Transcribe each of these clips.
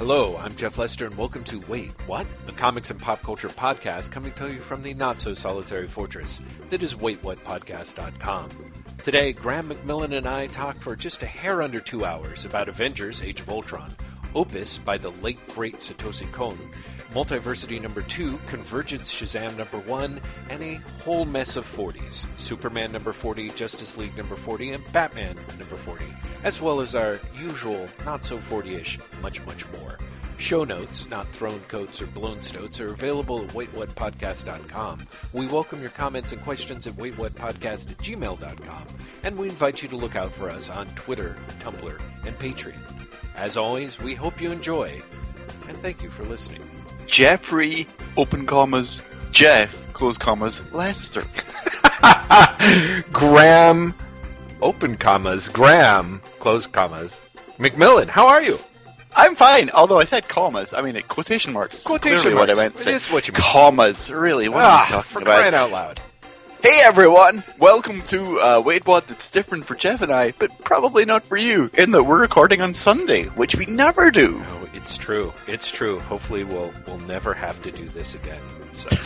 Hello, I'm Jeff Lester, and welcome to Wait, What? A comics and pop culture podcast coming to you from the not so solitary fortress that is WaitWhatPodcast.com. Today, Graham McMillan and I talk for just a hair under two hours about Avengers Age of Ultron, Opus by the late great Satoshi Kon, Multiversity number 2, Convergence Shazam number 1, and a whole mess of 40s. Superman number 40, Justice League number 40, and Batman number 40, as well as our usual not so 40 ish, much, much more. Show notes, not thrown coats or blown stoats, are available at waitwhatpodcast.com. We welcome your comments and questions at waitwhatpodcast at gmail.com, and we invite you to look out for us on Twitter, Tumblr, and Patreon. As always, we hope you enjoy, and thank you for listening. Jeffrey, open commas, Jeff, close commas, Lester. Graham, open commas, Graham, close commas. McMillan, how are you? I'm fine, although I said commas. I mean, it, quotation marks. Quotation Clearly marks. what I meant to It say. is what you meant. Commas, really? What ah, am I talking for about? crying out loud. Hey everyone! Welcome to uh, Wait What that's different for Jeff and I, but probably not for you, in that we're recording on Sunday, which we never do. It's true. It's true. Hopefully, we'll we'll never have to do this again. So.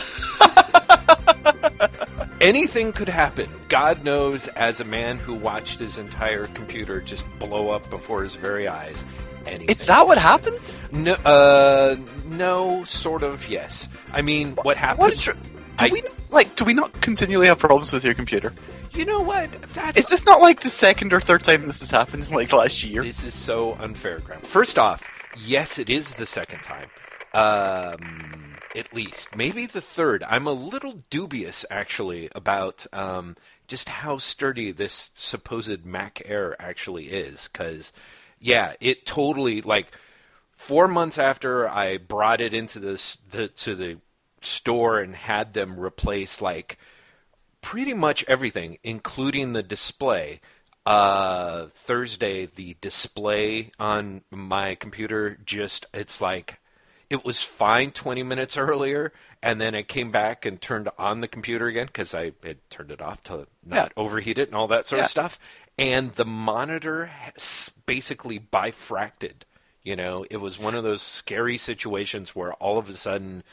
Anything could happen. God knows, as a man who watched his entire computer just blow up before his very eyes. Anything. Is that what happened? No, uh, no, sort of, yes. I mean, what happened? What is your... Do I- we like? Do we not continually have problems with your computer? You know what? That's Is this not like the second or third time this has happened in like last year? This is so unfair, Graham. First off, yes, it is the second time. Um, at least. Maybe the third. I'm a little dubious, actually, about um, just how sturdy this supposed Mac Air actually is. Because, yeah, it totally, like, four months after I brought it into this, the, to the store and had them replace, like, pretty much everything, including the display. Uh, Thursday, the display on my computer just, it's like, it was fine 20 minutes earlier, and then it came back and turned on the computer again because I had turned it off to not Yeah. overheat it and all that sort Yeah. of stuff. And the monitor basically bifracted. You know, it was one of those scary situations where all of a sudden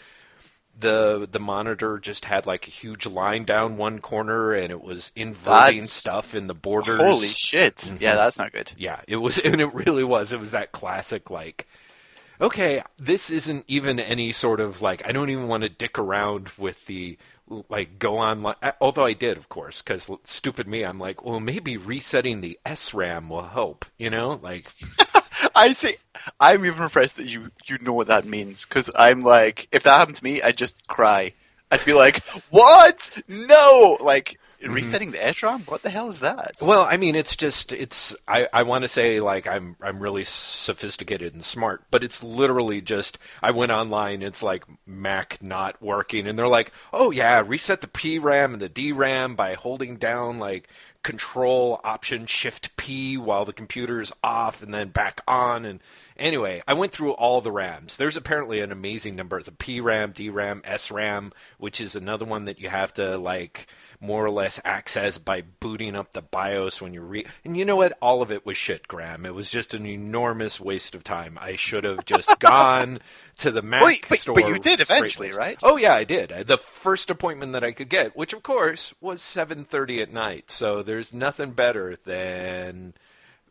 the the monitor just had like a huge line down one corner and it was inverting That's- stuff in the borders. Holy shit! Mhm. Yeah, that's not good. Yeah, it was, and it really was. It was that classic, like, okay, this isn't even any sort of like, I don't even want to dick around with the like go on. Although I did, of course, because stupid me, I'm like, well, maybe resetting the SRAM will help. You know, like, I say I'm even impressed that you you know what that means because I'm like, if that happened to me, I'd just cry. I'd be like, "What? No!" Like mm-hmm. resetting the SRAM. What the hell is that? Well, I mean, it's just it's. I, I want to say like I'm I'm really sophisticated and smart, but it's literally just I went online. It's like Mac not working, and they're like, oh yeah, reset the PRAM and the DRAM by holding down like Control Option Shift P while the computer's off, and then back on. And anyway, I went through all the RAMs. There's apparently an amazing number: of the PRAM, DRAM, SRAM, which is another one that you have to like more or less access by booting up the BIOS when you read. And you know what? All of it was shit, Graham. It was just an enormous waste of time. I should have just gone to the Mac Wait, but- store. but you did eventually, right? Oh yeah, I did. The first appointment that I could get, which of course was 7:30 at night. So there's nothing better than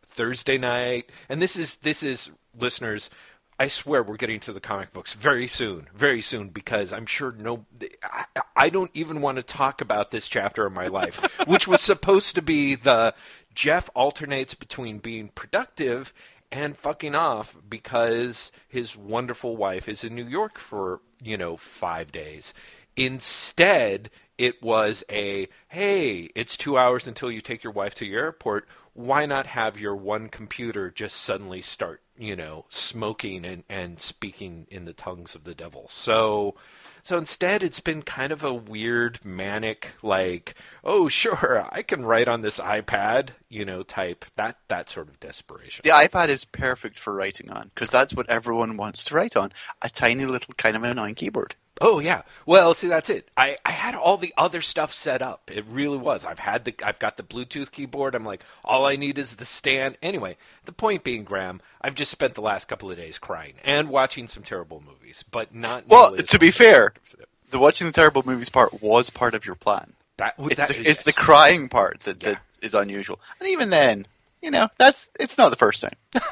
Thursday night. And this is this is listeners. I swear we're getting to the comic books very soon, very soon, because I'm sure no, I, I don't even want to talk about this chapter of my life, which was supposed to be the Jeff alternates between being productive and fucking off because his wonderful wife is in New York for, you know, five days. Instead, it was a hey, it's two hours until you take your wife to your airport. Why not have your one computer just suddenly start, you know, smoking and, and speaking in the tongues of the devil? So, so instead, it's been kind of a weird, manic, like, oh, sure, I can write on this iPad, you know, type that that sort of desperation. The iPad is perfect for writing on because that's what everyone wants to write on. A tiny little kind of annoying keyboard. Oh yeah. Well, see that's it. I, I had all the other stuff set up. It really was. I've had the I've got the Bluetooth keyboard. I'm like, all I need is the stand. Anyway, the point being, Graham, I've just spent the last couple of days crying and watching some terrible movies, but not. Well, to be fair, the watching the terrible movies part was part of your plan. that, It's, that- the, it's the crying part that, Yeah. that is unusual, and even then, you know, that's it's not the first time.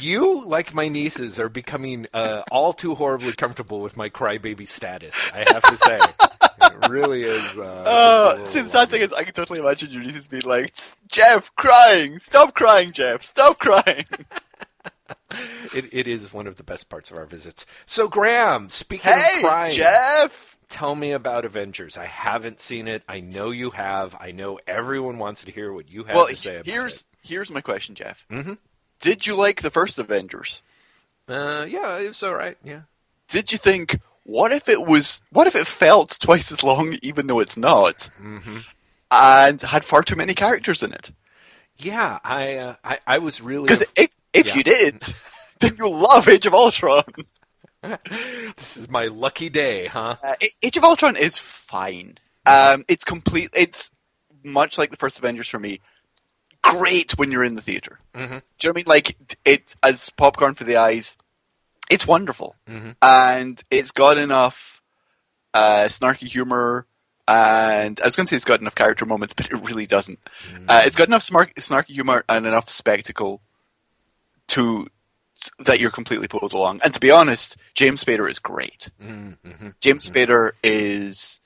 you, like my nieces, are becoming uh, all too horribly comfortable with my crybaby status. I have to say, it really is. Uh, Uh, since that thing is, I can totally imagine your nieces being like, "Jeff, crying! Stop crying, Jeff! Stop crying!" It, it is one of the best parts of our visits. So, Graham, speaking hey, of crying, Jeff! Tell me about Avengers. I haven't seen it. I know you have. I know everyone wants to hear what you have Well, to say about here's here's my question, Jeff. Mhm. Did you like the first Avengers? Uh, yeah, it was all right. Yeah. Did you think, what if it was, what if it felt twice as long, even though it's not, hmm and had far too many characters in it? Yeah, I, uh, I, I was really Because if if Yeah. you did, then you'll love Age of Ultron. this is my lucky day, huh? Uh, Age of Ultron is fine. Um, it's complete. It's much like the first Avengers for me. Great when you're in the theater. Mhm. Do you know what I mean? Like it as popcorn for the eyes. It's wonderful, Mhm. and it's got enough uh, snarky humor. And I was going to say it's got enough character moments, but it really doesn't. Uh, it's got enough smart, snarky humor and enough spectacle to that you're completely pulled along. And to be honest, James Spader is great. Mm-hmm. mm-hmm James mm-hmm. Spader is.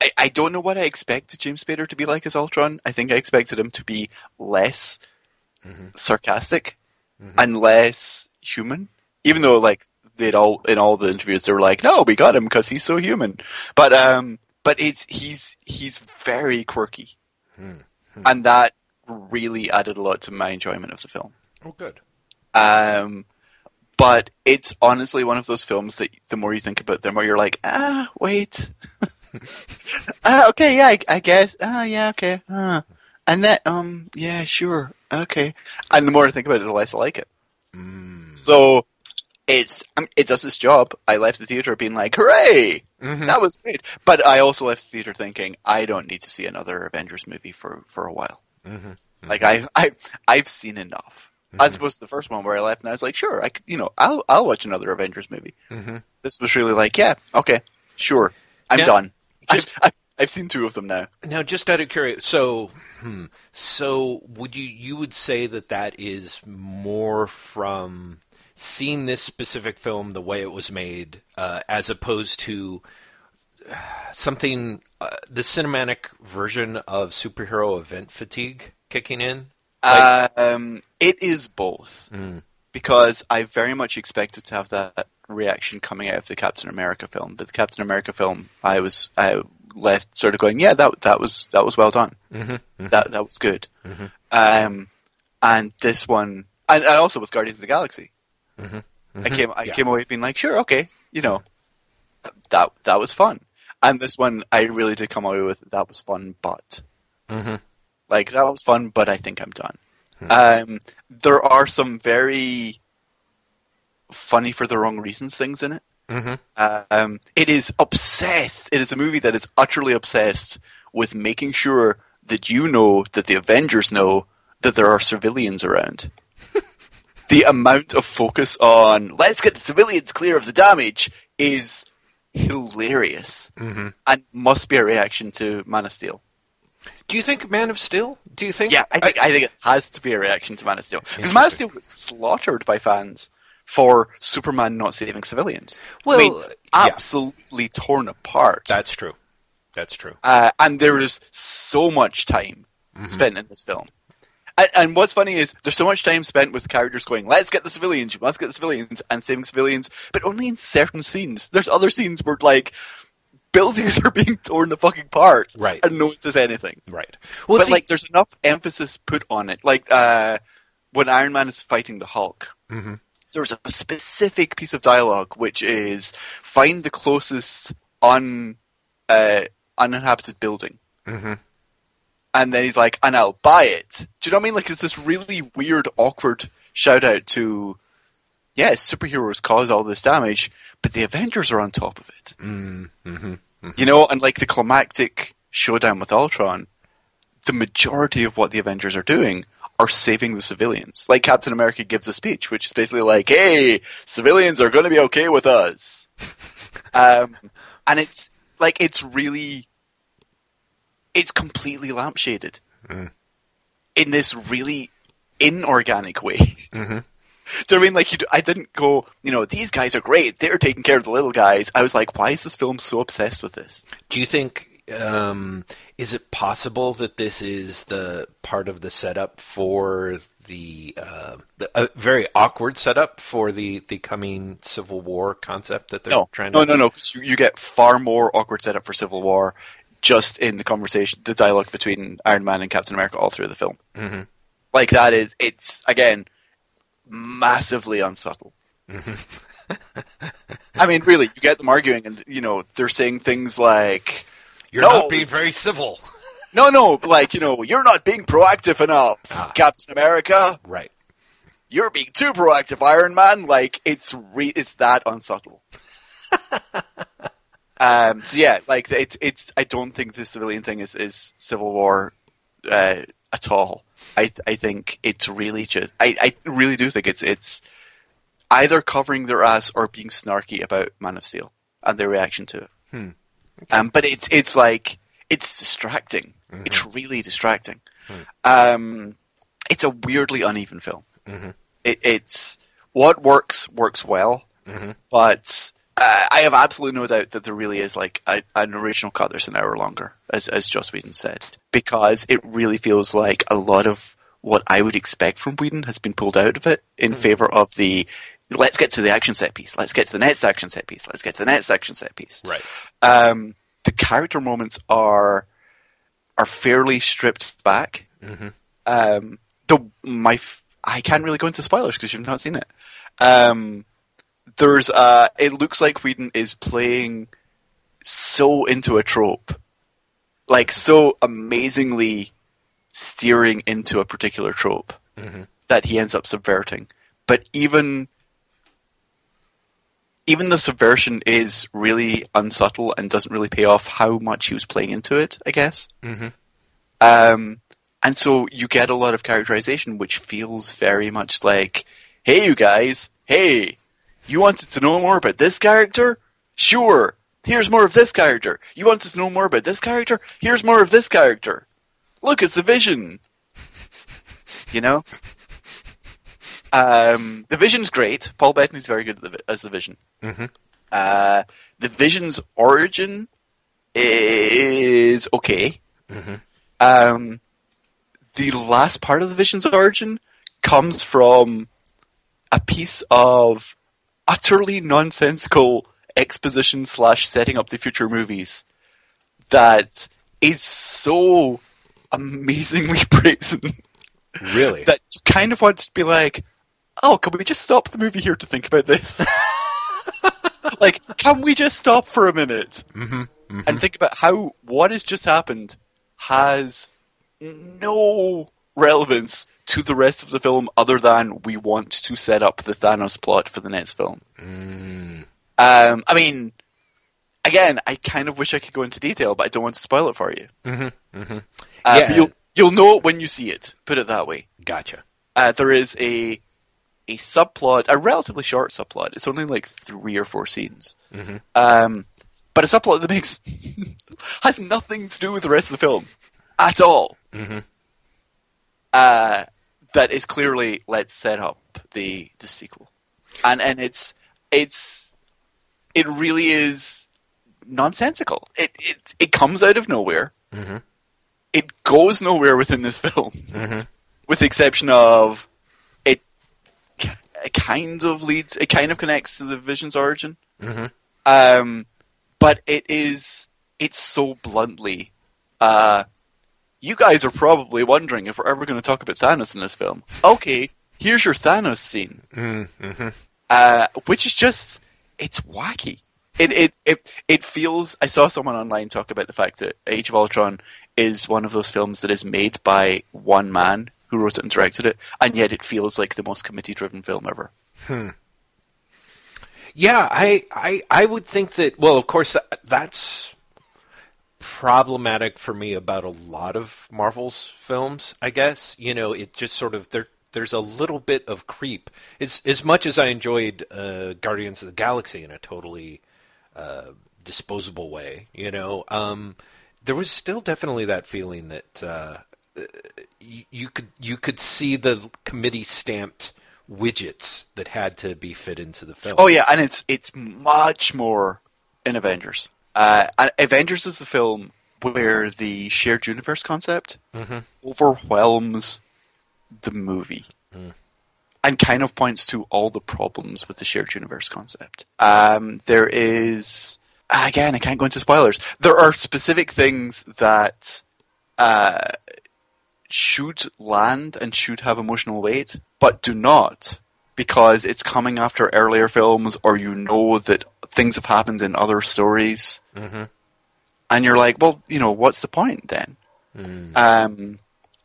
I, I don't know what I expected James Spader to be like as Ultron. I think I expected him to be less mm-hmm. sarcastic and less human. Even though, like, they'd all in all the interviews, they were like, "No, we got him because he's so human." But um, but it's he's he's very quirky, hmm, hmm. and that really added a lot to my enjoyment of the film. Oh, good. Um, but it's honestly one of those films that the more you think about, the more you're like, ah, wait. ah, okay, yeah, I, I guess. Ah, yeah, okay. Ah. And that, um, yeah, sure, okay. And the more I think about it, the less I like it. Mm. So it's um, it does its job. I left the theater being like, hooray, Mhm. that was great. But I also left the theater thinking, I don't need to see another Avengers movie for for a while. Mhm. Like I, I, I've seen enough. As opposed to the first one where I left and I was like, sure, I, could- you know, I'll, I'll watch another Avengers movie. Mhm. This was really like, yeah, okay, sure, I'm Yeah, done. just- I've, I've, I've seen two of them now. Now, just out of curiosity, so, hmm, so would you you would say that that is more from seeing this specific film the way it was made, uh, as opposed to uh, something uh, the cinematic version of superhero event fatigue kicking in? Um, it is both Mm. because I very much expected to have that reaction coming out of the Captain America film. But the Captain America film, I was I left sort of going, yeah, that that was that was well done. Mm-hmm. That that was good. Um, and this one, and, and also with Guardians of the Galaxy, I came I Yeah. came away being like, sure, okay, you know, that that was fun. And this one, I really did come away with that was fun, but Mm-hmm. Like that was fun, but I think I'm done. Um, there are some very funny for the wrong reasons things in it. Mm-hmm. Um, it is obsessed. It is a movie that is utterly obsessed with making sure that you know that the Avengers know that there are civilians around. the amount of focus on let's get the civilians clear of the damage is hilarious Mm-hmm. and must be a reaction to Man of Steel. Do you think Man of Steel? Do you think? Yeah, I think, I, think it has to be a reaction to Man of Steel because Man of Steel was slaughtered by fans for Superman not saving civilians. Well, I mean, yeah. absolutely torn apart. that's true. That's true. uh, and there is so much time Mm-hmm. spent in this film. And, and what's funny is there's so much time spent with characters going, "Let's get the civilians, you must get the civilians," and saving civilians, but only in certain scenes. There's other scenes where like buildings are being torn to fucking parts, Right. and no one says anything. Right. Well, but see, like, there's enough emphasis put on it. Like uh, when Iron Man is fighting the Hulk, Mhm. there's a specific piece of dialogue which is find the closest un uh, uninhabited building, Mhm. and then he's like, and I'll buy it. Do you know what I mean? Like, it's this really weird, awkward shout out to yes, superheroes cause all this damage, but the Avengers are on top of it. Mm, hmm You know, and like the climactic showdown with Ultron, the majority of what the Avengers are doing are saving the civilians. Like Captain America gives a speech, which is basically like, "Hey, civilians are going to be okay with us," um, and it's like it's really, it's completely lampshaded Mm. in this really inorganic way. hmm Do you know I mean? Like, you, I didn't go, you know, these guys are great. They're taking care of the little guys. I was like, why is this film so obsessed with this? Do you think um, is it possible that this is the part of the setup for the, uh, the a very awkward setup for the, the coming Civil War concept that they're No, trying to? no, no, no, you, you get far more awkward setup for Civil War just in the conversation, the dialogue between Iron Man and Captain America all through the film. Mhm. Like that is, it's again massively unsubtle. I mean, really, you get them arguing, and you know they're saying things like, You're No. not being very civil. "No, no, like you know, you're not being proactive enough, Ah. Captain America. Right. You're being too proactive, Iron Man." Like it's re- it's that unsubtle. um. So yeah, like it's it's. I don't think the civilian thing is is Civil War uh, at all. I th- I think it's really just. I I really do think it's it's either covering their ass or being snarky about Man of Steel and their reaction to it. Hmm. Um, but it's it's like it's distracting. Mm-hmm. It's really distracting. Hmm. Um, it's a weirdly uneven film. Mhm. It, it's what works works well, Mhm. but uh, I have absolutely no doubt that there really is like a, an original cut that's an hour longer, as as Joss Whedon said, because it really feels like a lot of what I would expect from Whedon has been pulled out of it in favor of the let's get to the action set piece, let's get to the next action set piece, let's get to the next action set piece. Right. Um, the character moments are are fairly stripped back. Mhm. Um, the my f- I can't really go into spoilers because you've not seen it. Um, there's uh, it looks like Whedon is playing so into a trope, like so amazingly steering into a particular trope Mhm. that he ends up subverting. But even even the subversion is really unsubtle and doesn't really pay off how much he was playing into it, I guess. Mhm. Um, and so you get a lot of characterization which feels very much like, hey, you guys, hey, you wanted to know more about this character? Sure, here's more of this character. You wanted to know more about this character? Here's more of this character. Look, it's the vision. You know? Um, the Vision's great. Paul Bettany's very good at the, as the Vision. Mhm. Uh, the Vision's origin is okay. Mhm. Um, the last part of the Vision's origin comes from a piece of utterly nonsensical exposition slash setting up the future movies that is so amazingly brazen Really. that you kind of want to be like, oh, can we just stop the movie here to think about this? like, can we just stop for a minute Mhm. Mhm. and think about how what has just happened has no relevance to the rest of the film other than we want to set up the Thanos plot for the next film. Mm. Um, I mean, again, I kind of wish I could go into detail, but I don't want to spoil it for you. Mhm. Mhm. Uh, Yeah. you'll you'll know when you see it. Put it that way. Gotcha. uh, there is a a subplot, a relatively short subplot. It's only like three or four scenes, Mhm. um, but a subplot that makes has nothing to do with the rest of the film at all. Mhm. Uh, that is clearly let's set up the the sequel, and and it's it's it really is nonsensical. It it it comes out of nowhere. Mhm. It goes nowhere within this film Mhm. with the exception of it, it kind of leads, it kind of connects to the Vision's origin, Mhm. um, but it is, it's so bluntly, uh, you guys are probably wondering if we're ever going to talk about Thanos in this film. Okay, here's your Thanos scene, Mm. Mhm. uh, which is just, it's wacky. It, it it it feels. I saw someone online talk about the fact that Age of Ultron is one of those films that is made by one man who wrote it and directed it, and yet it feels like the most committee-driven film ever. Hmm. Yeah, I, I, I would think that. Well, of course, that's problematic for me about a lot of Marvel's films. I guess you know it just sort of there. There's a little bit of creep. As as much as I enjoyed uh, Guardians of the Galaxy in a totally uh, disposable way, you know, um, there was still definitely that feeling that uh, you, you could you could see the committee stamped widgets that had to be fit into the film. Oh yeah, and it's it's much more in Avengers. Uh, Avengers is the film where the shared universe concept overwhelms the movie. And kind of points to all the problems with the shared universe concept. Um, there is, again, I can't go into spoilers. There are specific things that uh, should land and should have emotional weight, but do not because it's coming after earlier films or you know that things have happened in other stories. And you're like, well, you know, what's the point then? Um,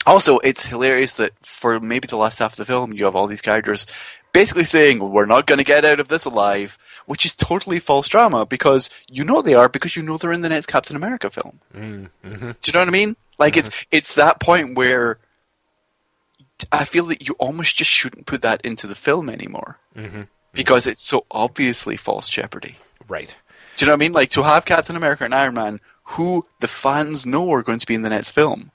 also, it's hilarious that for maybe the last half of the film, you have all these characters basically saying, we're not going to get out of this alive, which is totally false drama because you know they are because you know they're in the next Captain America film. Mm-hmm. Do you know what I mean? Like it's mm-hmm. it's that point where I feel that you almost just shouldn't put that into the film anymore mm-hmm. because it's so obviously false jeopardy. right. Do you know what I mean? Like to have Captain America and Iron Man, who the fans know are going to be in the next film,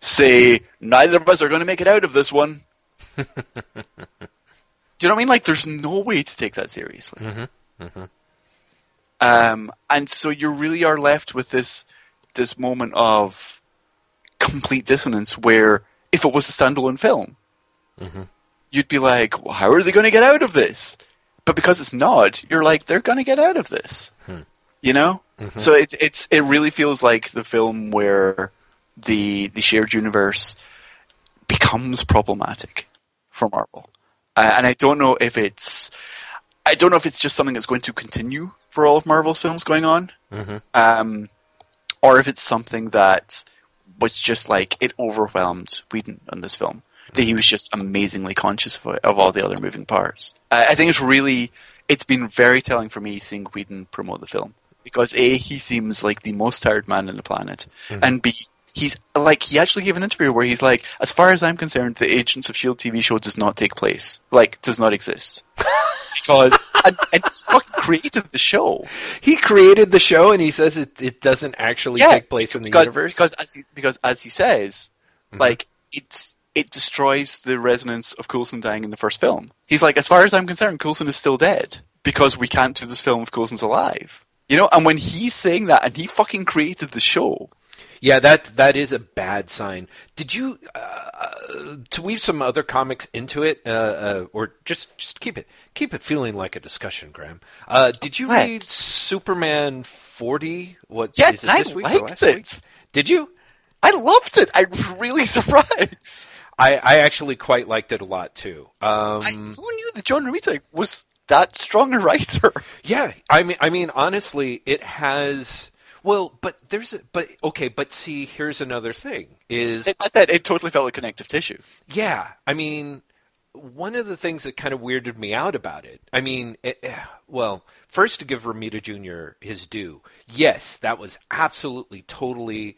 say neither of us are going to make it out of this one. Do you know what I mean? Like, there's no way to take that seriously. Mm-hmm. Mm-hmm. Um, and so you really are left with this this moment of complete dissonance, where if it was a standalone film, mm-hmm. you'd be like, well, "How are they going to get out of this?" But because it's not, you're like, "They're going to get out of this." Hmm. You know? So it's it's it really feels like the film where the the shared universe becomes problematic for Marvel, uh, and I don't know if it's I don't know if it's just something that's going to continue for all of Marvel's films going on, um, or if it's something that was just like it overwhelmed Whedon on this film. That he was just amazingly conscious of, of all the other moving parts. Uh, I think it's really it's been very telling for me seeing Whedon promote the film because a he seems like the most tired man on the planet, and b he's like he actually gave an interview where he's like, as far as I'm concerned, the Agents of Shield TV show does not take place, like does not exist. because and, and he fucking created the show. He created the show, and he says it, it doesn't actually take place in the because, universe. Because as he, because as he says, mm-hmm. like it's it destroys the resonance of Coulson dying in the first film. He's like, as far as I'm concerned, Coulson is still dead because we can't do this film if Coulson's alive. You know, and when he's saying that, and he fucking created the show, Yeah, that that is a bad sign. Did you uh, to weave some other comics into it, uh, uh, or just just keep it keep it feeling like a discussion, Graham? Uh, did you read Superman forty? What? Yes, I liked it. week? Did you? I loved it. I'm really surprised. I, I actually quite liked it a lot too. Um, I, who knew that John Romita was that strong a writer? Yeah, I mean, I mean, honestly, it has. Well, but there's a, but okay, but see, here's another thing: is It, I said it totally felt like connective tissue. yeah, I mean, one of the things that kind of weirded me out about it. I mean, it, eh, well, first to give Romita Jr. his due, yes, that was absolutely, totally.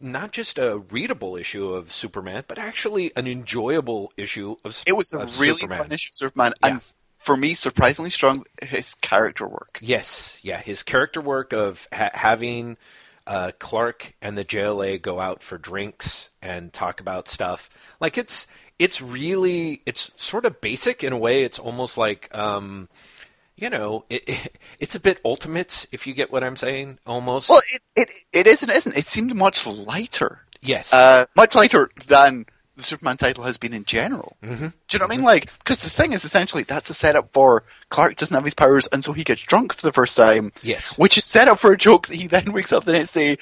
Not just a readable issue of Superman, but actually an enjoyable issue of It was a really Superman. fun issue of Superman, Yeah. and for me, surprisingly strong. His character work. Yes, yeah, his character work of ha- having uh, Clark and the JLA go out for drinks and talk about stuff, like it's it's really it's sort of basic in a way. It's almost like um, you know, it, it it's a bit ultimates if you get what I'm saying. Almost. Well, it it, it isn't, isn't. It seemed much lighter. yes. Uh, much lighter than the Superman title has been in general. Mm-hmm. Do you know what I mean? Like, because the thing is essentially that's a setup for Clark doesn't have his powers, and so he gets drunk for the first time. Yes. Which is set up for a joke that he then wakes up the next day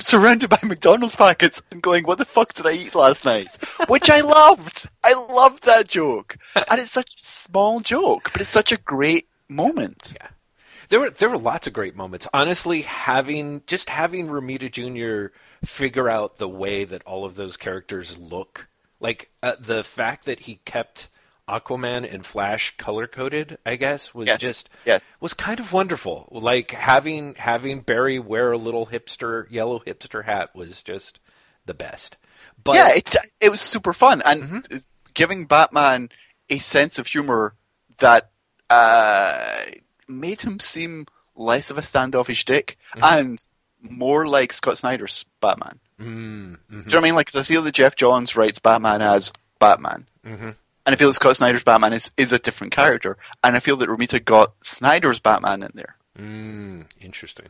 surrounded by McDonald's packets and going, "What the fuck did I eat last night?" Which I loved. I loved that joke, and it's such a small joke, but it's such a great moment. Yeah. There were there were lots of great moments. Honestly, having just having Romita Jr. figure out the way that all of those characters look, like uh, the fact that he kept Aquaman and Flash color coded, I guess, was Yes. just Yes. was kind of wonderful. Like having having Barry wear a little hipster yellow hipster hat was just the best. But yeah, it it was super fun and giving Batman a sense of humor that uh, made him seem less of a standoffish dick and more like Scott Snyder's Batman. Mm, Do you know what I mean? Like, 'cause I feel that Geoff Johns writes Batman as Batman. Mm-hmm. And I feel that Scott Snyder's Batman is, is a different character. And I feel that Romita got Snyder's Batman in there. Mm, interesting.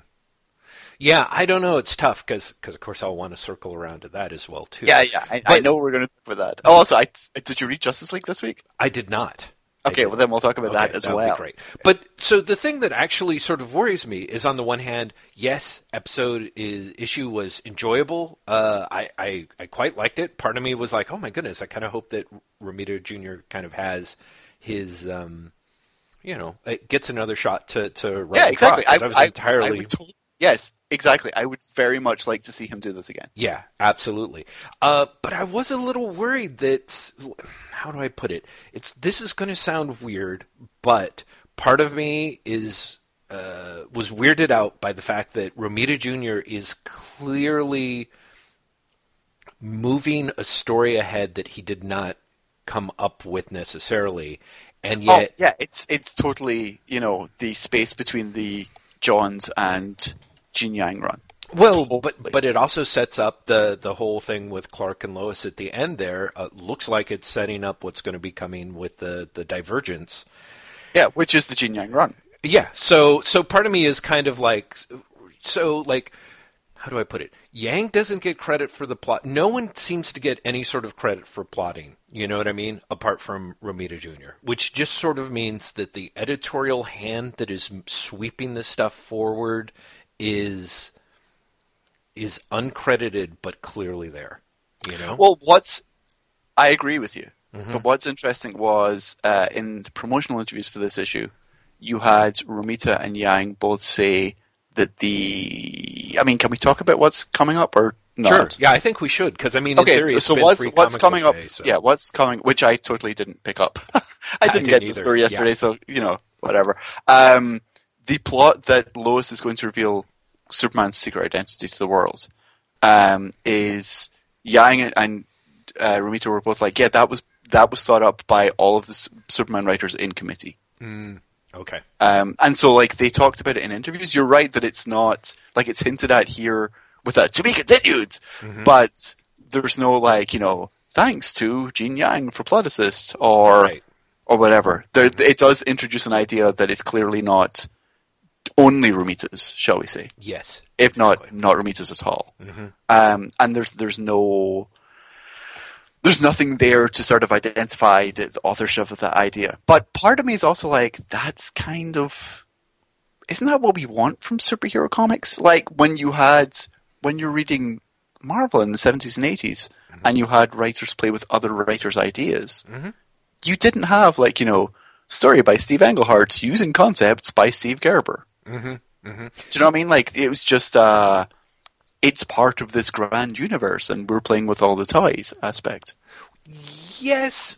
Yeah, I don't know. It's tough because, of course, I'll want to circle around to that as well too. Yeah, yeah. I, I know we're going to talk about that. Oh, also, I, did you read Justice League this week? I did not. I Okay, well, then we'll talk about Okay, that as that well. great. But so the thing that actually sort of worries me is, on the one hand, yes, episode is, issue was enjoyable. Uh, I, I I quite liked it. Part of me was like, oh my goodness, I kind of hope that Romita Jr. kind of has his, um, you know, it gets another shot to to run Yeah, exactly. across, 'cause I, was entirely I yes, exactly. I would very much like to see him do this again. Yeah, absolutely. Uh, but I was a little worried that how do I put it? It's this is going to sound weird, but part of me is uh, was weirded out by the fact that Romita Jr. is clearly moving a story ahead that he did not come up with necessarily, and yet oh, yeah, it's it's totally you know the space between the Johns and Gene Yang run. Well, but but it also sets up the the whole thing with Clark and Lois at the end. There uh, looks like it's setting up what's going to be coming with the the divergence. Yeah, which is the Gene Yang run. Yeah. So so part of me is kind of like so like how do I put it? Yang doesn't get credit for the plot. No one seems to get any sort of credit for plotting. You know what I mean? Apart from Romita Jr., which just sort of means that the editorial hand that is sweeping this stuff forward is is uncredited but clearly there. You know? Well, what's I agree with you, Mm-hmm. but what's interesting was uh, in the promotional interviews for this issue, you had Romita and Yang both say that the. I mean, can we talk about what's coming up or not? Sure. Yeah, I think we should because I mean, in Okay, theory, so, so what's what's coming Book up? Day, so- Yeah, what's coming? Which I totally didn't pick up. I didn't didn't get the story yeah. yesterday, so you know whatever. Um, the plot that Lois is going to reveal Superman's secret identity to the world um, is Yang and uh, Romita were both like, yeah, that was that was thought up by all of the S- Superman writers in committee. Okay. Um, and so, like, they talked about it in interviews. You're right that it's not, like, it's hinted at here with a to be continued, but there's no, like, you know, thanks to Gene Yang for Plot Assist or, Right. or whatever. There, it does introduce an idea that is clearly not only Romita's, shall we say, Yes. if not, not Romita's at all. Mm-hmm. Um, and there's, there's no, there's nothing there to sort of identify the, the authorship of that idea. But part of me is also like, that's kind of, isn't that what we want from superhero comics? Like when you had, when you're reading Marvel in the 70s and 80s, mm-hmm. and you had writers play with other writers' ideas, mm-hmm. you didn't have like, you know, story by Steve Englehart using concepts by Steve Gerber. Mm-hmm. Do you know what I mean? Like it was just uh it's part of this grand universe and we're playing with all the toys aspect. Yes.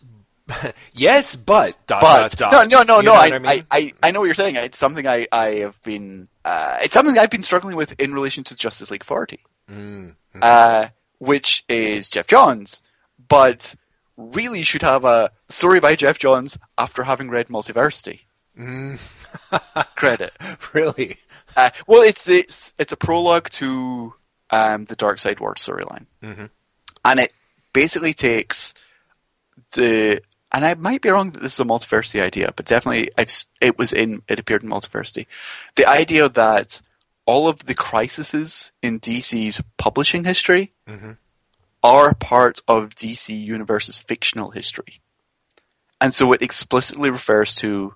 yes, but dot, But dot, no dot. no no You no I, I, mean? I, I, I know what you're saying. It's something I, I have been uh, it's something I've been struggling with in relation to Justice League 40. Mm-hmm. Uh, which is Geoff Johns, but really should have a story by Geoff Johns after having read Multiversity. Mm. Credit. really. Uh, well, it's it's it's a prologue to um, the Darkseid War storyline, Mhm. and it basically takes the and I might be wrong that this is a multiversity idea, but definitely I've, it was in it appeared in multiversity. The idea that all of the crises in DC's publishing history Mhm. are part of DC Universe's fictional history, and so it explicitly refers to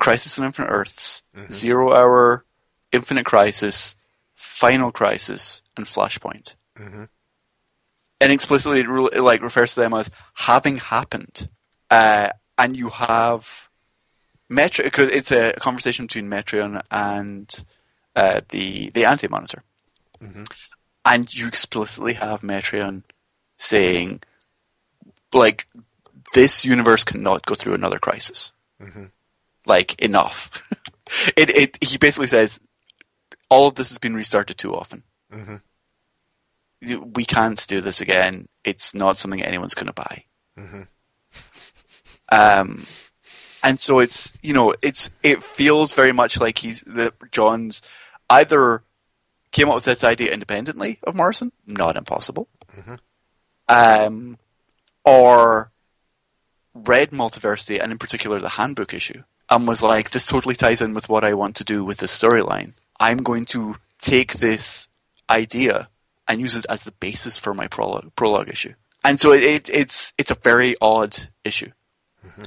Crisis on Infinite Earths, Zero Hour, Infinite Crisis, Final Crisis, and Flashpoint. Mhm. And explicitly, it like refers to them as having happened, uh, and you have Metro because it's a conversation between Metron and uh, the the Anti Monitor, and you explicitly have Metron saying, like, this universe cannot go through another crisis. Like enough. it it he basically says all of this has been restarted too often. You- We can't do this again. It's not something anyone's going to buy. Um, and so it's you know it's it feels very much like he's that Johns either came up with this idea independently of Morrison, not impossible, um, or read Multiversity and in particular the handbook issue and was like, this totally ties in with what I want to do with this storyline. I'm going to take this idea and use it as the basis for my prologue, prologue issue. And so it, it, it's it's a very odd issue.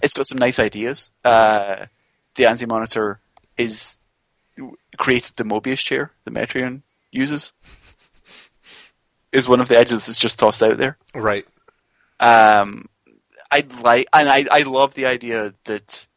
It's got some nice ideas. Uh, the Anti Monitor is created the Mobius chair the Metron uses. Is one of the edges that's just tossed out there. Right. Um, I like, and I, I love the idea that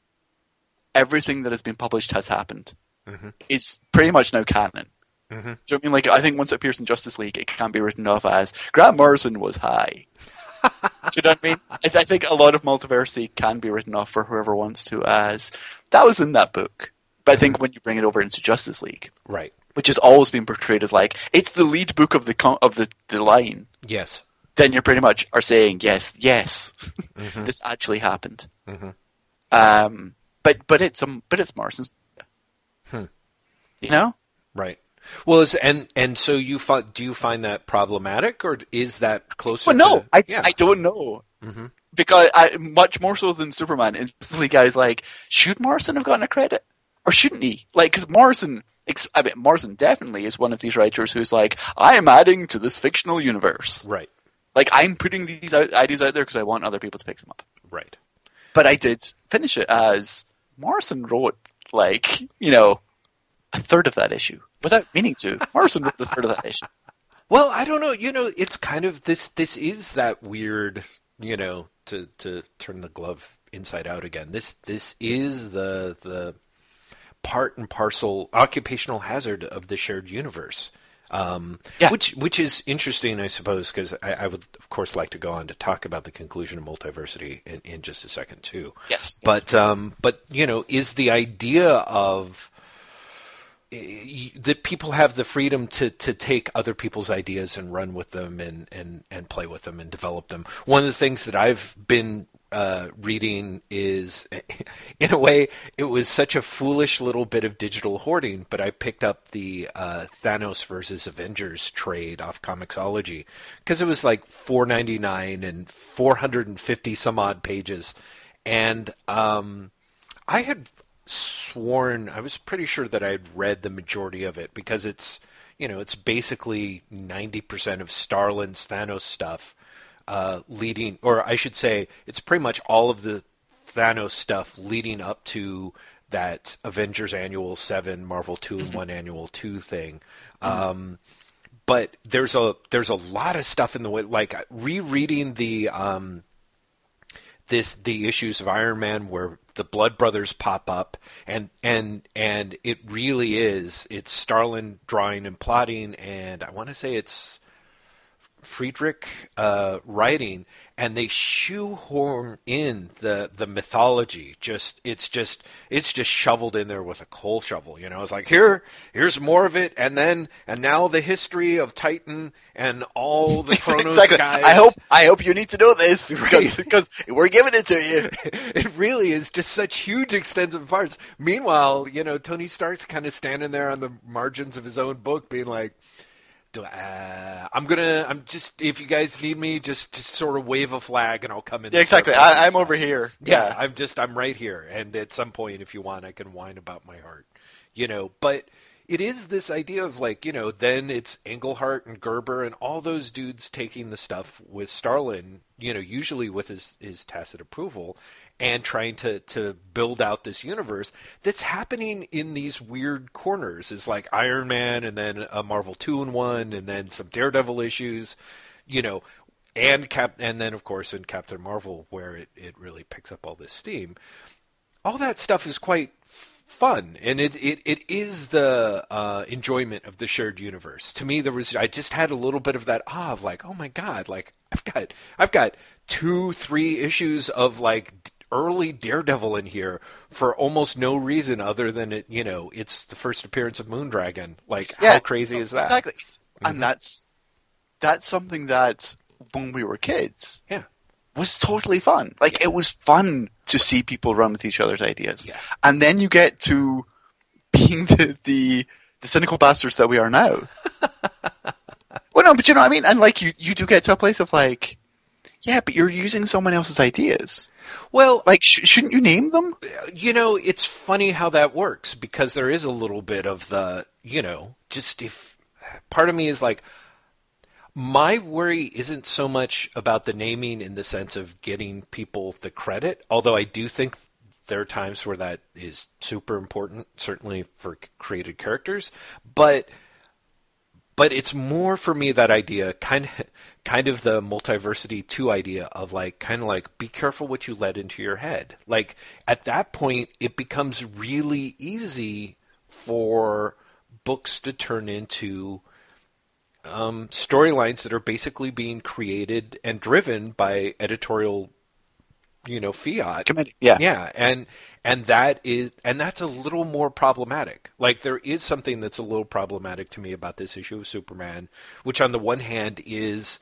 everything that has been published has happened. Mm-hmm. It's pretty much now canon. Mm-hmm. Do you know what I mean? Like, I think once it appears in Justice League, it can be written off as Grant Morrison was high. Do you know what I mean? I, I think a lot of multiversity can be written off for whoever wants to as that was in that book. But I think mm-hmm. when you bring it over into Justice League, Right. which has always been portrayed as like it's the lead book of the con- of the, the line, Yes. then you pretty much are saying yes, yes, this actually happened. Um, but but it's um, but it's Morrison's. You know, Right. Well, is, and and so you fi- do you find that problematic, or is that closer? well, no, to, I yeah. I don't know because I, much more so than Superman. Instantly, guys like should Morrison have gotten a credit or shouldn't he? Like because Morrison. I mean, Morrison definitely is one of these writers who's like, I am adding to this fictional universe. right. Like, I'm putting these ideas out there because I want other people to pick them up. Right. but I did finish it as Morrison wrote like you know a third of that issue without meaning to. Morrison wrote the third of that issue. Well, I don't know. You know, it's kind of this. This is that weird. You know, to to turn the glove inside out again. This this is the the part and parcel occupational hazard of the shared universe. Um, Yeah. Which which is interesting, I suppose, because I, I would of course like to go on to talk about the conclusion of multiversity in, in just a second too. Yes. But um, but you know, is the idea of y- that people have the freedom to, to take other people's ideas and run with them and, and, and play with them and develop them. One of the things that I've been uh, reading is, in a way, it was such a foolish little bit of digital hoarding, but I picked up the uh, Thanos versus Avengers trade off Comixology because it was like four ninety nine and four hundred and fifty some odd pages, and um, I had sworn I was pretty sure that I had read the majority of it because it's you know it's basically ninety percent of Starlin's Thanos stuff, uh, leading or I should say it's pretty much all of the Thanos stuff leading up to that Avengers Annual Seven, Marvel Two in One Annual Two thing. Um, but there's a there's a lot of stuff in the way like rereading the um, this the issues of Iron Man where the Blood Brothers pop up and and and it really is it's Starlin drawing and plotting and I want to say it's Friedrich uh, writing and they shoehorn in the the mythology just it's just it's just shoveled in there with a coal shovel you know it's like here here's more of it and then and now the history of Titan and all the Kronos exactly. guys I hope I hope you need to know this because because we're giving it to you. it really is just such huge extensive parts. Meanwhile, you know, Tony Stark's kind of standing there on the margins of his own book, being like, "Do uh, I'm gonna, I'm just, if you guys need me, just, just sort of wave a flag and I'll come in." Yeah, exactly. I, I'm stuff." over here. Yeah, I'm just, I'm right here, and at some point, if you want, I can whine about my heart, you know. But it is this idea of like, you know, then it's Englehart and Gerber and all those dudes taking the stuff with Starlin, you know, usually with his his tacit approval, and trying to to build out this universe that's happening in these weird corners. Is like Iron Man, and then a Marvel two in one, and then some Daredevil issues, you know. And Cap, and then of course in Captain Marvel, where it, it really picks up all this steam all that stuff is quite fun and it, it, it is the uh, enjoyment of the shared universe to me there was i just had a little bit of that ah of like oh my god like I've got I've got two, three issues of like early Daredevil in here for almost no reason other than it. You know, it's the first appearance of Moondragon. Like, how crazy is that? Exactly. Mm-hmm. And that's that's something that when we were kids Yeah. was totally fun. Like it was fun to see people run with each other's ideas. Yeah. And then you get to being the the, the cynical bastards that we are now. well, no, but you know what I mean. And like you, you do get to a place of like, yeah, but you're using someone else's ideas. Well, Like, sh- shouldn't you name them? you know, it's funny how that works because there is a little bit of the, you know, just if part of me is like, my worry isn't so much about the naming in the sense of getting people the credit, although I do think there are times where that is super important, certainly for created characters, but but it's more for me that idea kind of kind of the multiversity 2 idea of like kind of like be careful what you let into your head like at that point it becomes really easy for books to turn into um, storylines that are basically being created and driven by editorial you know fiat Committee. Yeah. yeah and and that is and that's a little more problematic like there is something that's a little problematic to me about this issue of superman which on the one hand is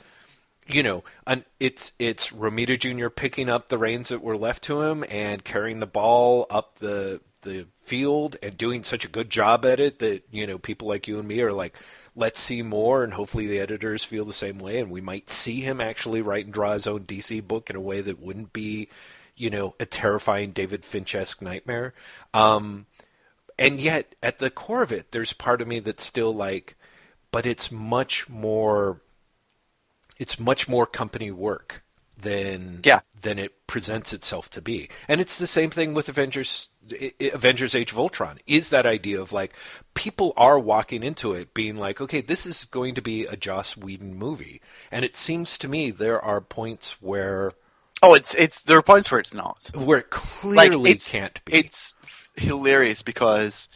you know an, it's it's romita jr picking up the reins that were left to him and carrying the ball up the the field and doing such a good job at it that you know people like you and me are like let's see more and hopefully the editors feel the same way and we might see him actually write and draw his own DC book in a way that wouldn't be you know a terrifying David Finch-esque nightmare. Um and yet at the core of it there's part of me that's still like but it's much more it's much more company work than Yeah. than it presents itself to be. And it's the same thing with Avengers Avengers Age of Ultron. Is that idea of like people are walking into it being like, okay, this is going to be a Joss Whedon movie. And it seems to me there are points where Oh, it's it's there are points where it's not. where it clearly it's, can't be. It's hilarious because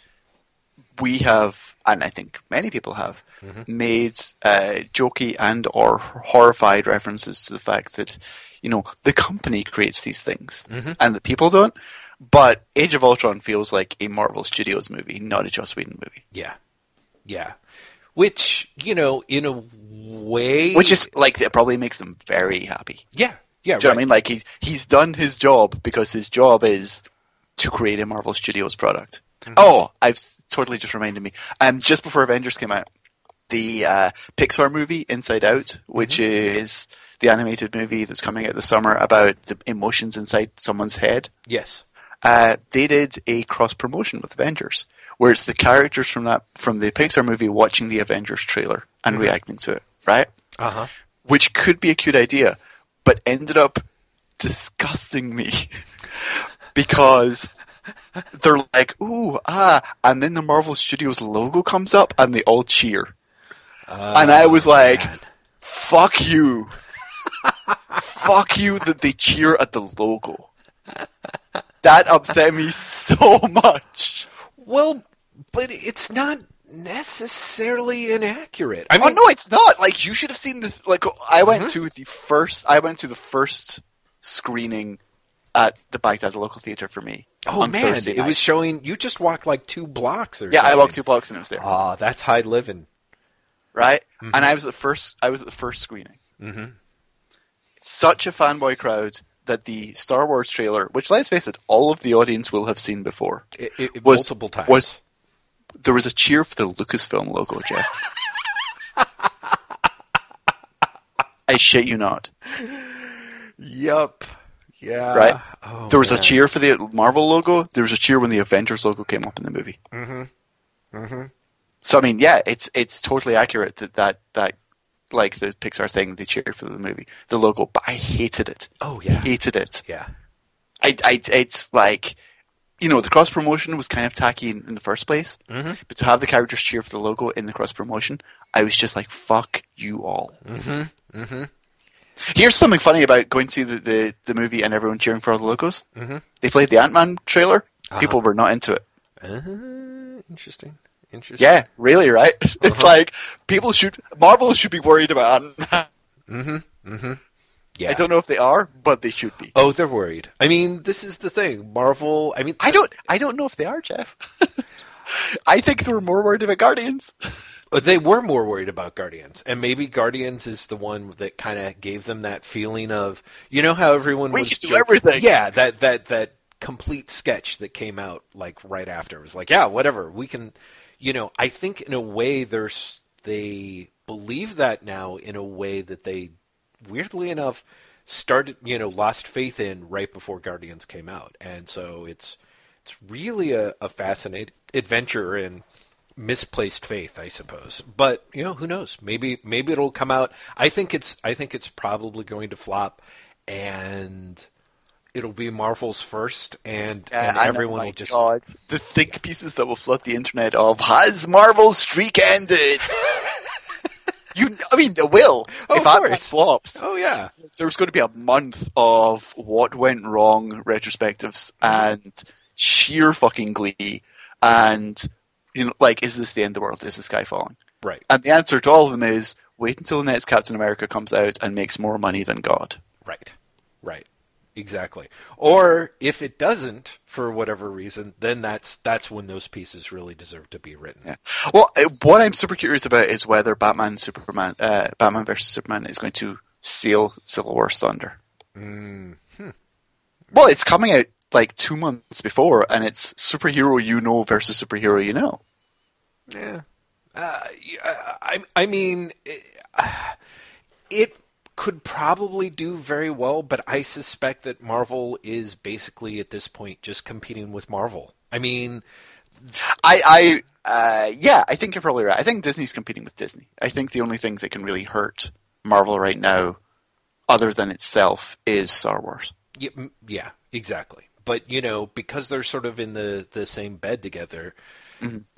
we have, and I think many people have, Mm-hmm. made uh, jokey and or horrified references to the fact that you know the company creates these things Mm-hmm. and the people don't. But Age of Ultron feels like a Marvel Studios movie, not a Joss Whedon movie. yeah. Yeah. Which, you know, in a way Which is like it probably makes them very happy. Yeah. Yeah. Do you know what I mean? Like he he's done his job because his job is to create a Marvel Studios product. Mm-hmm. Oh, I've totally just reminded me. Um, just before Avengers came out, the uh, Pixar movie Inside Out, which Mm-hmm. is the animated movie that's coming out this summer about the emotions inside someone's head. Yes. Uh, they did a cross promotion with Avengers, where it's the characters from that from the Pixar movie watching the Avengers trailer and Mm-hmm. reacting to it, right? Uh-huh. which could be a cute idea, but ended up disgusting me because they're like, ooh, ah, and then the Marvel Studios logo comes up and they all cheer. and I was like, man. fuck you. fuck you that they cheer at the logo. That upset me so much. Well, but it's not necessarily inaccurate. I oh mean, no, it's not. Like you should have seen the like. I went to the first. I went to the first screening at the Bagdad local theater for me. oh man, Thursday it night. was showing. You just walked like two blocks or Yeah, something. I walked two blocks and it was there. Ah, that's high living. right, Mm-hmm. and I was at the first. I was at the first screening. Mm-hmm. Such a fanboy crowd that the Star Wars trailer, which let's face it, all of the audience will have seen before, It, it, Was- multiple times. was there was a cheer for the Lucasfilm logo, Jeff. I shit you not. Yup. Yeah. right? Oh, there was man. a cheer for the Marvel logo. There was a cheer when the Avengers logo came up in the movie. Mm-hmm. Mm-hmm. So I mean, yeah, it's it's totally accurate that that, that like the Pixar thing they cheered for the movie, the logo. But I hated it. Oh, yeah. hated it. Yeah. I, I it's like you know the cross promotion was kind of tacky in, in the first place, mm-hmm. but to have the characters cheer for the logo in the cross promotion, I was just like, "Fuck you all." Mm-hmm. Mm-hmm. Here's something funny about going to see the, the, the movie and everyone cheering for all the logos. Mm-hmm. They played the Ant Man trailer. People were not into it. Uh, interesting. Interesting. Yeah, really, right? It's like people should Marvel should be worried about Ant Man. Yeah. I don't know if they are, but they should be. Oh, they're worried. I mean, this is the thing. Marvel. I mean, I don't. I don't know if they are, Jeff. I think they were more worried about Guardians. They were more worried about Guardians, and maybe Guardians is the one that kind of gave them that feeling of, you know, how everyone We was can do joking- everything. Yeah, that that that complete sketch that came out like right after it was like, yeah, whatever, we can, you know. I think in a way, there's they believe that now in a way that they, weirdly enough, started, you know, lost faith in right before Guardians came out, and so it's it's really a, a fascinating adventure in misplaced faith, I suppose. But you know, who knows? Maybe maybe it'll come out. I think it's I think it's probably going to flop, and it'll be Marvel's first, and, Uh, and know, everyone my will just. God, the think pieces that will flood the internet of has Marvel's streak ended? you, I mean, it will. Oh, if Ant-Man flops, Oh yeah, there's going to be a month of what went wrong retrospectives and sheer fucking glee, and you know, like, is this the end of the world? Is the sky falling? right, And the answer to all of them is wait until the next Captain America comes out and makes more money than God. right, right. Exactly. Or if it doesn't, for whatever reason, then that's that's when those pieces really deserve to be written. Yeah. Well, uh, what I'm super curious about is whether Batman Superman, uh, Batman versus Superman, is going to steal Civil War's thunder. Mm. Well, it's coming out like two months before, and it's superhero you know versus superhero you know. Yeah. Uh, I, I mean, it, it could probably do very well, but I suspect that Marvel is basically at this point just competing with Marvel. I mean, I, I, uh, yeah, I think you're probably right. I think Disney's competing with Disney. I think the only thing that can really hurt Marvel right now, other than itself, is Star Wars. yeah, yeah exactly. But you know, because they're sort of in the, the same bed together,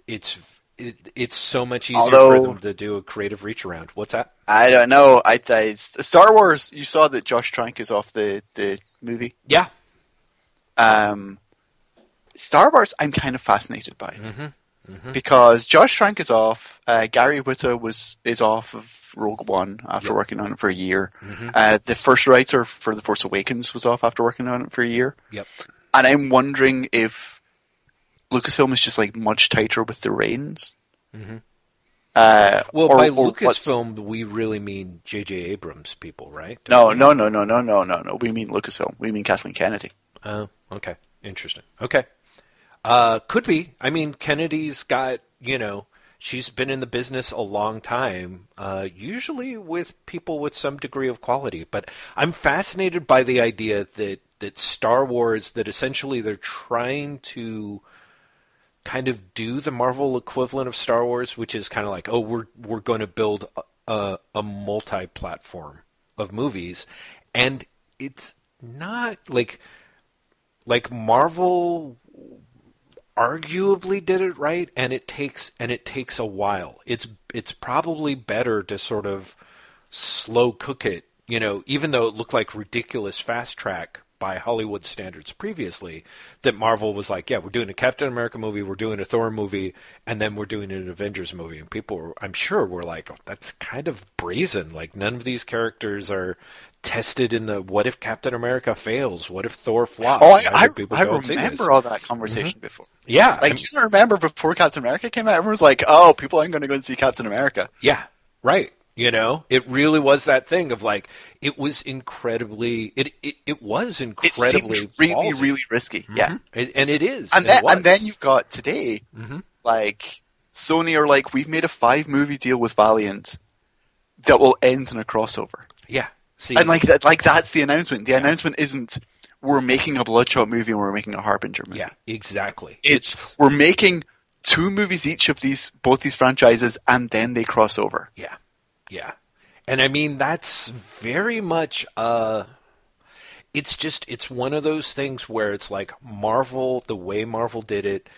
it's it, it's so much easier for them to do a creative reach around. What's that? I don't know. I, I Star Wars. You saw that Josh Trank is off the the movie. Yeah, Um, Star Wars, I'm kind of fascinated by Mm-hmm. because Josh Trank is off. Uh, Gary Whitta was is off of Rogue One after Yep. working on it for a year. Mm-hmm. Uh, the first writer for The Force Awakens was off after working on it for a year, yep. And I'm wondering if Lucasfilm is just like much tighter with the reins. Uh, Well, or- by or what's- Lucasfilm, we really mean J.J. Abrams people, right? No, no, no, no, no, no, no, no. We mean Lucasfilm. We mean Kathleen Kennedy. Oh, okay. Interesting. Okay. Uh, could be. I mean, Kennedy's got, you know, she's been in the business a long time, uh, usually with people with some degree of quality. But I'm fascinated by the idea that, that Star Wars, that essentially they're trying to kind of do the Marvel equivalent of Star Wars, which is kind of like, oh, we're we're going to build a, a, multi-platform of movies, and it's not like like Marvel arguably did it right and it takes and it takes a while. It's it's probably better to sort of slow cook it, you know, even though it looked like ridiculous fast track by Hollywood standards previously, that Marvel was like, yeah, we're doing a Captain America movie, we're doing a Thor movie, and then we're doing an Avengers movie. And people, were, I'm sure, were like, oh, that's kind of brazen. Like, none of these characters are tested in the what if Captain America fails? What if Thor flops? Oh, I, I, I go and see this? remember all that conversation mm-hmm. before. Yeah, Like, I'm- do you remember before Captain America came out? Everyone was like, "Oh, people aren't going to go and see Captain America." Yeah, right. You know, it really was that thing of like it was incredibly it it, it was incredibly seemed really, really risky. Yeah, It- and it is. and it then and then you've got today, Mhm. like Sony are like, "We've made a five movie deal with Valiant that will end in a crossover," yeah. See, and like that, like that's the announcement. The announcement isn't we're making a Bloodshot movie and we're making a Harbinger movie. yeah, exactly. It's we're making two movies each of these both these franchises and then they cross over. Yeah, yeah, and I mean that's very much. Uh, it's just it's one of those things where it's like Marvel, the way Marvel did it,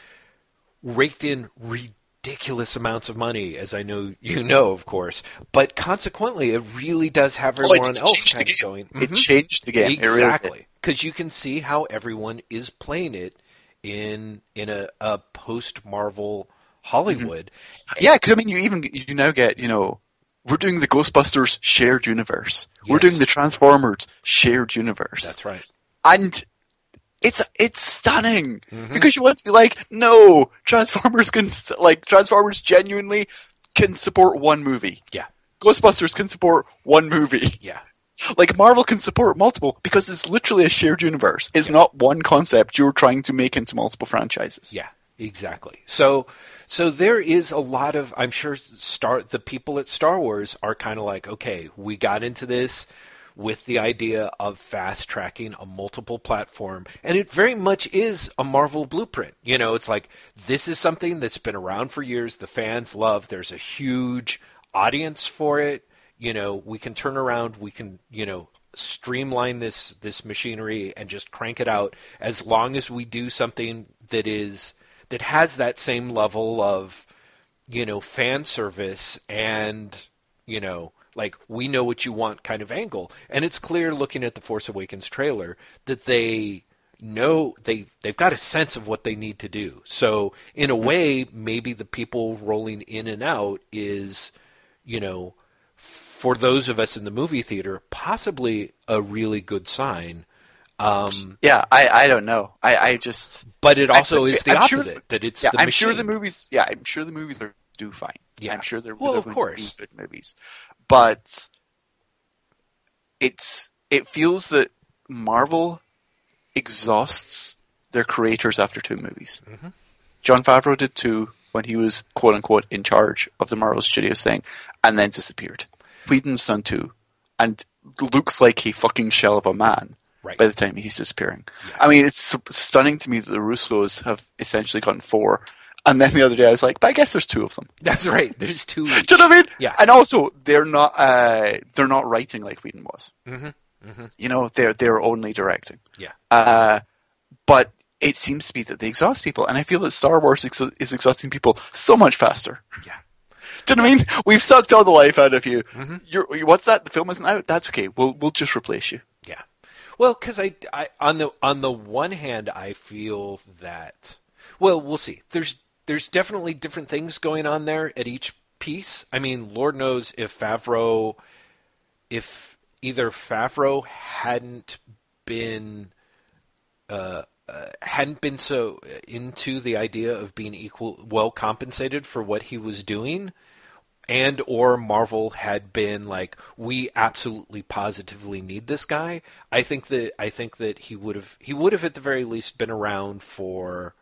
raked in ridiculous amounts of money, as I know you know, of course. But consequently, it really does have Oh, everyone else kind of going. It Mhm. changed the game. It exactly because you can see how everyone is playing it in in a, a post Marvel Hollywood. Yeah, because I mean, you even you now get you know we're doing the Ghostbusters shared universe We're doing the Transformers shared universe. That's right. and it's it's stunning Mm-hmm. because you want to be like, no, Transformers can like Transformers genuinely can support one movie. Yeah. Ghostbusters can support one movie. Yeah. Like Marvel can support multiple because it's literally a shared universe. It's not one concept you're trying to make into multiple franchises. Yeah, exactly. So so there is a lot of I'm sure Star the people at Star Wars are kind of like, okay, we got into this with the idea of fast tracking a multiple platform. And it very much is a Marvel blueprint. You know, it's like this is something that's been around for years, the fans love, there's a huge audience for it. You know, we can turn around, we can, you know, streamline this this machinery and just crank it out. As long as we do something that is that has that same level of you know fan service and you know like we know what you want kind of angle. And it's clear looking at the force awakens trailer that they know they they've got a sense of what they need to do. So in a way maybe the people rolling in and out is you know for those of us in the movie theater possibly a really good sign um, Yeah, I, I don't know. I, I just but it also is the I'm sure- opposite that it's yeah, the I'm sure the movies. Yeah, I'm sure the movies are do fine. Yeah. I'm sure they're Well, of course. good movies, but it's it feels that Marvel exhausts their creators after two movies. Mm-hmm. Jon Favreau did two when he was quote unquote in charge of the Marvel Studios thing, and then disappeared. Whedon's done two, and looks like a fucking shell of a man Right. by the time he's disappearing. Yeah. I mean, it's stunning to me that the Russos have essentially gotten four. And then the other day I was like, but I guess there's two of them. That's right. There's two. Each. Do you know what I mean? Yeah. And also, they're not uh, they're not writing like Whedon was. Mm-hmm. You know, they're they're only directing. Yeah. Uh, but it seems to be that they exhaust people, and I feel that Star Wars ex- is exhausting people so much faster. Yeah. Do you know what I mean? We've sucked all the life out of you. Mm-hmm. You're, what's that? The film isn't out. That's okay. We'll we'll just replace you. Well, because I, I on the on the one hand, I feel that. Well, we'll see. There's there's definitely different things going on there at each piece. I mean, Lord knows if Favreau, if either Favreau hadn't been. Uh, uh, hadn't been so into the idea of being equal well compensated for what he was doing and or Marvel had been like we absolutely positively need this guy I think that I think that he would have he would have at the very least been around for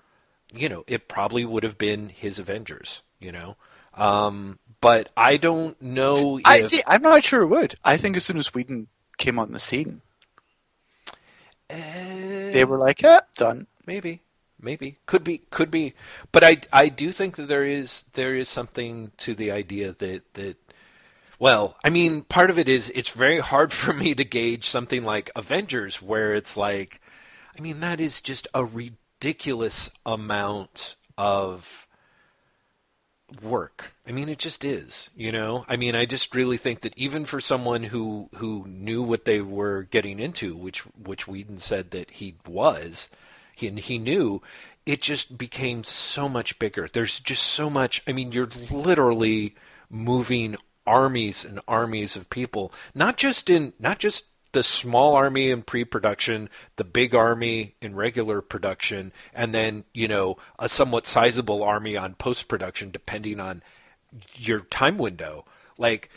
you know it probably would have been his Avengers you know um but I don't know if, I see. I'm not sure it would. I think as soon as Whedon came on the scene, Eh, they were like, "Yeah, done." maybe maybe could be could be but i i do think that there is there is something to the idea that that well i mean part of it is it's very hard for me to gauge something like avengers where it's like i mean that is just a ridiculous amount of work. I mean, it just is, you know. I mean, I just really think that even for someone who who knew what they were getting into, which which Whedon said that he was, he he knew, it just became so much bigger. There's just so much. I mean, you're literally moving armies and armies of people, not just in not just the small army in pre-production, the big army in regular production, and then you know a somewhat sizable army on post-production, depending on your time window. Like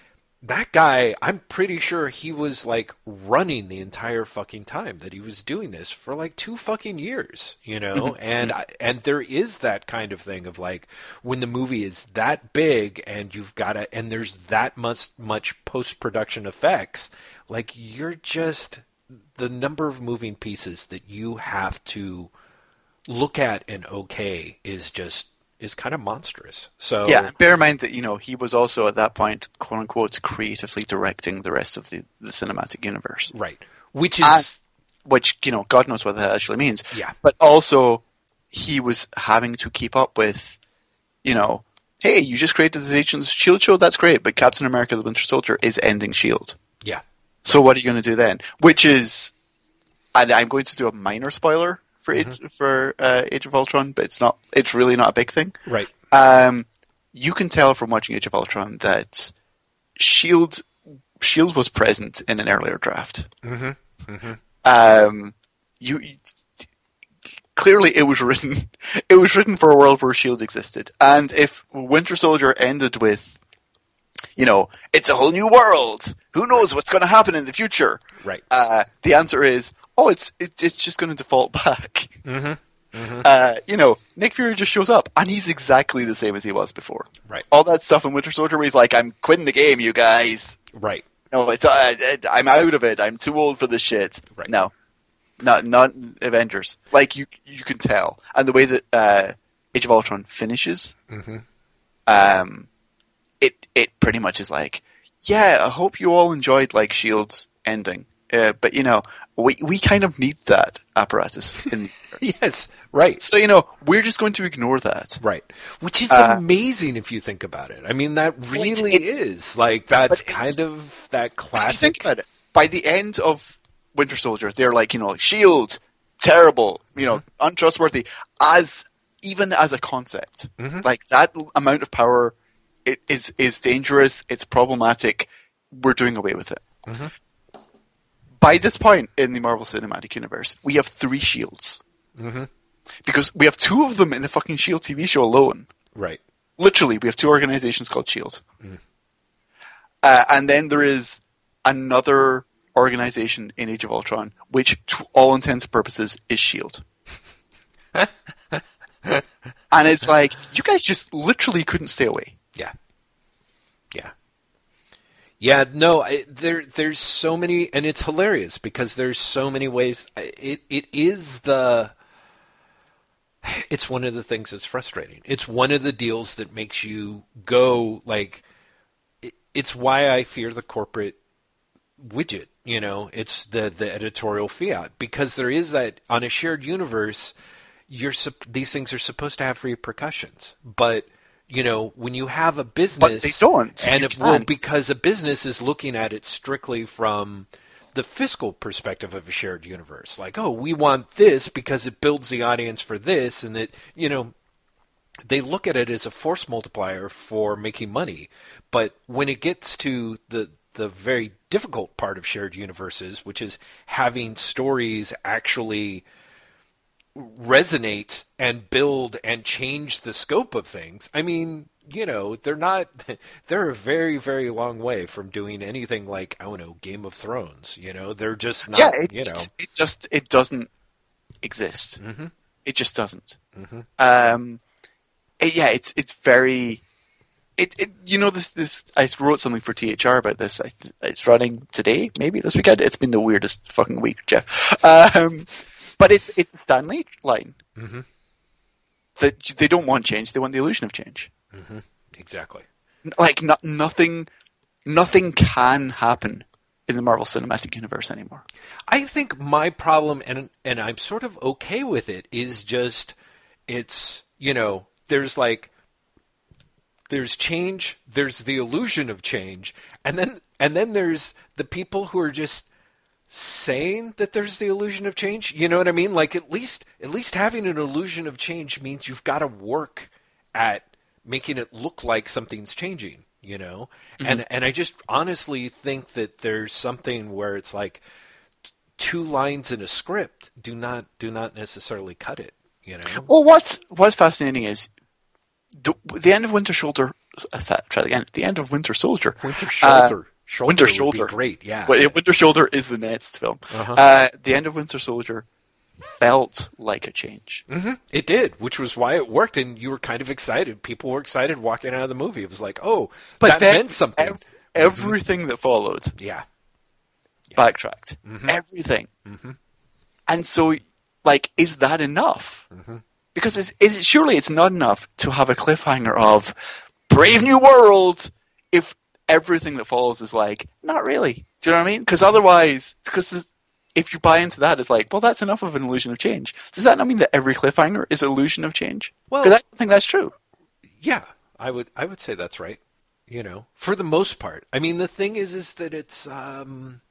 that guy, I'm pretty sure he was like running the entire fucking time that he was doing this for like two fucking years, you know. and I, and there is that kind of thing of like when the movie is that big and you've got to and there's that much much post production effects, like you're just the number of moving pieces that you have to look at and okay is just is kind of monstrous. So Yeah, bear in mind that you know he was also at that point, quote unquote, creatively directing the rest of the, the cinematic universe, right, which is And- which you know God knows what that actually means. Yeah. but also he was having to keep up with, you know, hey, you just created this Agents Shield show, that's great, but Captain America: The Winter Soldier is ending Shield. yeah. So what are you going to do then? Which is, and I'm going to do a minor spoiler for Age, for uh, Age of Ultron, but it's not. It's really not a big thing. Right. Um, you can tell from watching Age of Ultron that Shield Shield was present in an earlier draft. Mm-hmm. Um, you, you clearly it was written. It was written for a world where Shield existed, and if Winter Soldier ended with, you know, it's a whole new world. Who knows what's going to happen in the future? Right. Uh, the answer is, oh, it's it, it's just going to default back. Mm-hmm. Uh, you know, Nick Fury just shows up, and he's exactly the same as he was before. Right. All that stuff in Winter Soldier, where he's like, "I'm quitting the game, you guys." Right. No, it's uh, I'm out of it. I'm too old for this shit. Right. No, not not Avengers. Like you you can tell, and the way that uh, Age of Ultron finishes, Mm-hmm. um, it it pretty much is like, yeah, I hope you all enjoyed like Shield's ending, uh, but you know, we we kind of need that apparatus in the. Yes. Right. So you know, we're just going to ignore that. Right. Which is Uh, amazing if you think about it. I mean, that really it's- is like that's kind of that classic. think about it, by the end of Winter Soldier, they're like, you know, Shield, terrible, you know, mm-hmm. untrustworthy, as even as a concept. Mm-hmm. Like that amount of power it is is dangerous. It's problematic. We're doing away with it. Mm-hmm. By this point in the Marvel Cinematic Universe, we have three shields. Because we have two of them in the fucking Shield TV show alone. Right. Literally, we have two organizations called Shield. Uh, and then there is another organization in Age of Ultron, which, to all intents and purposes, is Shield. and it's like you guys just literally couldn't stay away. Yeah. Yeah, no, I, there there's so many and it's hilarious because there's so many ways it it is the it's one of the things that's frustrating. It's one of the deals that makes you go like it, it's why I fear the corporate widget, you know, it's the the editorial fiat because there is that on a shared universe you're these things are supposed to have repercussions, but you know when you have a business, but they don't. and it, well because a business is looking at it strictly from the fiscal perspective of a shared universe, like oh we want this because it builds the audience for this, and that you know they look at it as a force multiplier for making money. But when it gets to the the very difficult part of shared universes, which is having stories actually resonate and build and change the scope of things. I mean, you know, they're not they're a very very long way from doing anything like I don't know Game of Thrones, you know. They're just not, yeah, it's, you know. It just it doesn't exist. Mm-hmm. It just doesn't. Um, it- yeah, it's it's very. It, it you know this this I wrote something for THR about this. I it's running today, maybe this weekend. It's been the weirdest fucking week, Jeff. Um, but it's it's a Stan Lee line Mm-hmm. that they don't want change. They want the illusion of change. Exactly. Like no, nothing, nothing can happen in the Marvel Cinematic Universe anymore. I think my problem, and and I'm sort of okay with it, is just it's you know there's like there's change, there's the illusion of change, and then and then there's the people who are just saying that there's the illusion of change. You know what I mean? Like at least at least having an illusion of change means you've got to work at making it look like something's changing. You know, and and I just honestly think that there's something where it's like two lines in a script do not do not necessarily cut it. You know. Well, what's what's fascinating is the, the end of Winter Soldier. uh, Try again. The end of Winter Soldier. Winter Uh, Shoulder. Winter Shoulder. great, yeah. Well, Winter Shoulder is the next film. Uh-huh. Uh, the end of Winter Soldier felt like a change. hmm It did, which was why it worked, and you were kind of excited. People were excited walking out of the movie. It was like, oh, But that then meant something. ev- everything that followed yeah. backtracked. Mm-hmm. Everything. And so, like, is that enough? Mm-hmm. Because is, is it, surely it's not enough to have a cliffhanger of Brave New World if everything that follows is like, not really. Do you know what I mean? Because otherwise, because if you buy into that, it's like, well, that's enough of an illusion of change. Does that not mean that every cliffhanger is illusion of change? Well- Because I don't think that's true. Yeah, I would I would say that's right. You know, for the most part. I mean, the thing is, is that it's um,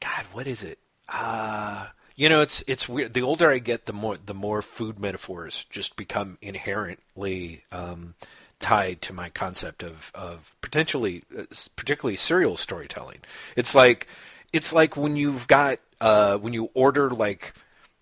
God, what is it? Uh you know, it's it's weird. The older I get, the more the more food metaphors just become inherently um, tied to my concept of of potentially uh, particularly serial storytelling. It's like it's like when you've got uh, when you order like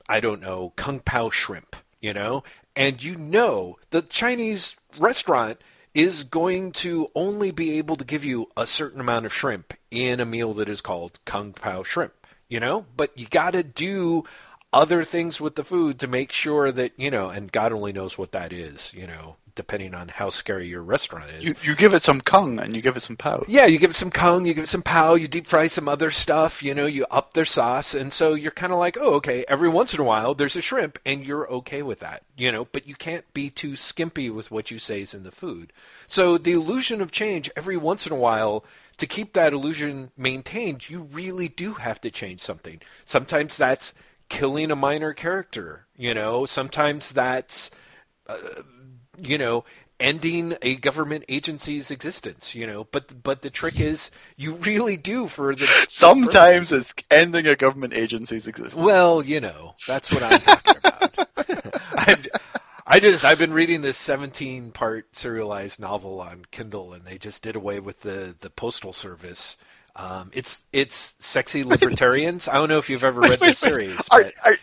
I don't know kung pao shrimp, you know, and you know the Chinese restaurant is going to only be able to give you a certain amount of shrimp in a meal that is called kung pao shrimp, you know, but you got to do other things with the food to make sure that you know, and God only knows what that is, you know, depending on how scary your restaurant is. You, you give it some kung and you give it some pow. Yeah, you give it some kung, you give it some pow, you deep fry some other stuff, you know, you up their sauce, and so you're kind of like, oh, okay, every once in a while there's a shrimp, and you're okay with that, you know, but you can't be too skimpy with what you say is in the food. So the illusion of change, every once in a while, to keep that illusion maintained, you really do have to change something. Sometimes that's killing a minor character, you know, sometimes that's. Uh, you know, ending a government agency's existence, you know. But but the trick is you really do for the Sometimes it's ending a government agency's existence. Well, you know, that's what I'm talking about. I, I just I've been reading this 17 part serialized novel on Kindle, and they just did away with the the postal service. Um, it's it's sexy libertarians. I don't know if you've ever read this series. Are, but are,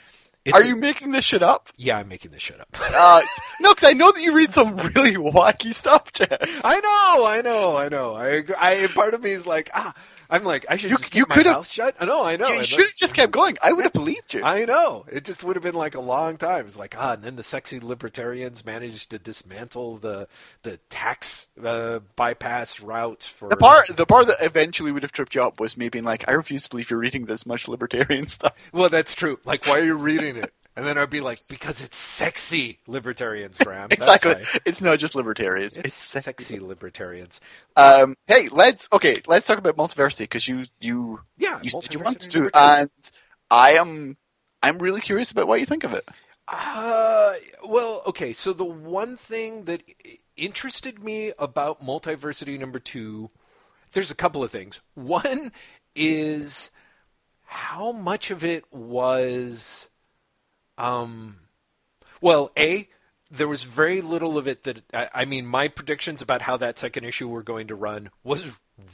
it's are a- you making this shit up? Yeah, I'm making this shit up. Uh, no, because I know that you read some really wacky stuff, Jeff. I know, I know, I know. I, I part of me is like, ah, I'm like, I should You- just keep you my could've- mouth shut. I know, I know. you should have just kept going. I would have believed you. I know. It just would have been like a long time. It's like, ah, and then the sexy libertarians managed to dismantle the the tax uh, bypass route for the part, the part that eventually would have tripped you up was me being like, "I refuse to believe you're reading this much libertarian stuff." Well, that's true. Like, why are you reading it? And then I'd be like, because it's sexy libertarians, Graham. Exactly. It's not just libertarians. It's It's, sexy. sexy libertarians. Um, hey, let's okay. Let's talk about multiversity because you you Yeah, you said you want to, and I am I'm really curious about what you think of it. Uh, well, okay. So the one thing that interested me about multiversity number two, there's a couple of things. One is how much of it was, um, well, a there was very little of it that I, I mean, my predictions about how that second issue were going to run was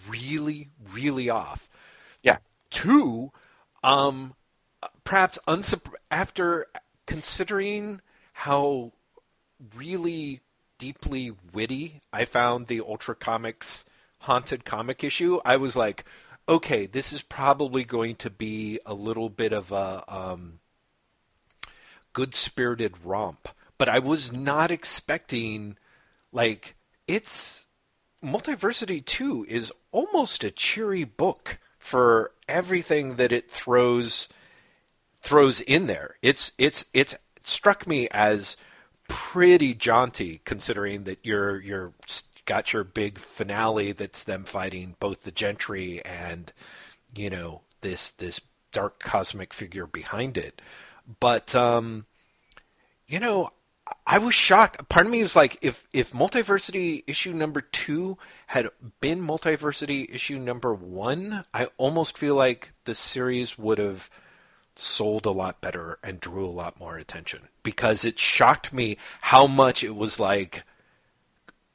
really, really off. Yeah. Two, um, perhaps unsup- after considering how really deeply witty I found the Ultra Comics haunted comic issue, I was like, okay, this is probably going to be a little bit of a um, good spirited romp. But I was not expecting, like, it's Multiversity 2 is almost a cheery book for everything that it throws throws in there. It's it's it's it struck me as pretty jaunty considering that you're you're got your big finale that's them fighting both the gentry and you know this this dark cosmic figure behind it. But um you know, I was shocked. Part of me was like, if if Multiversity issue number two had been Multiversity issue number one, I almost feel like the series would have sold a lot better and drew a lot more attention because it shocked me how much it was like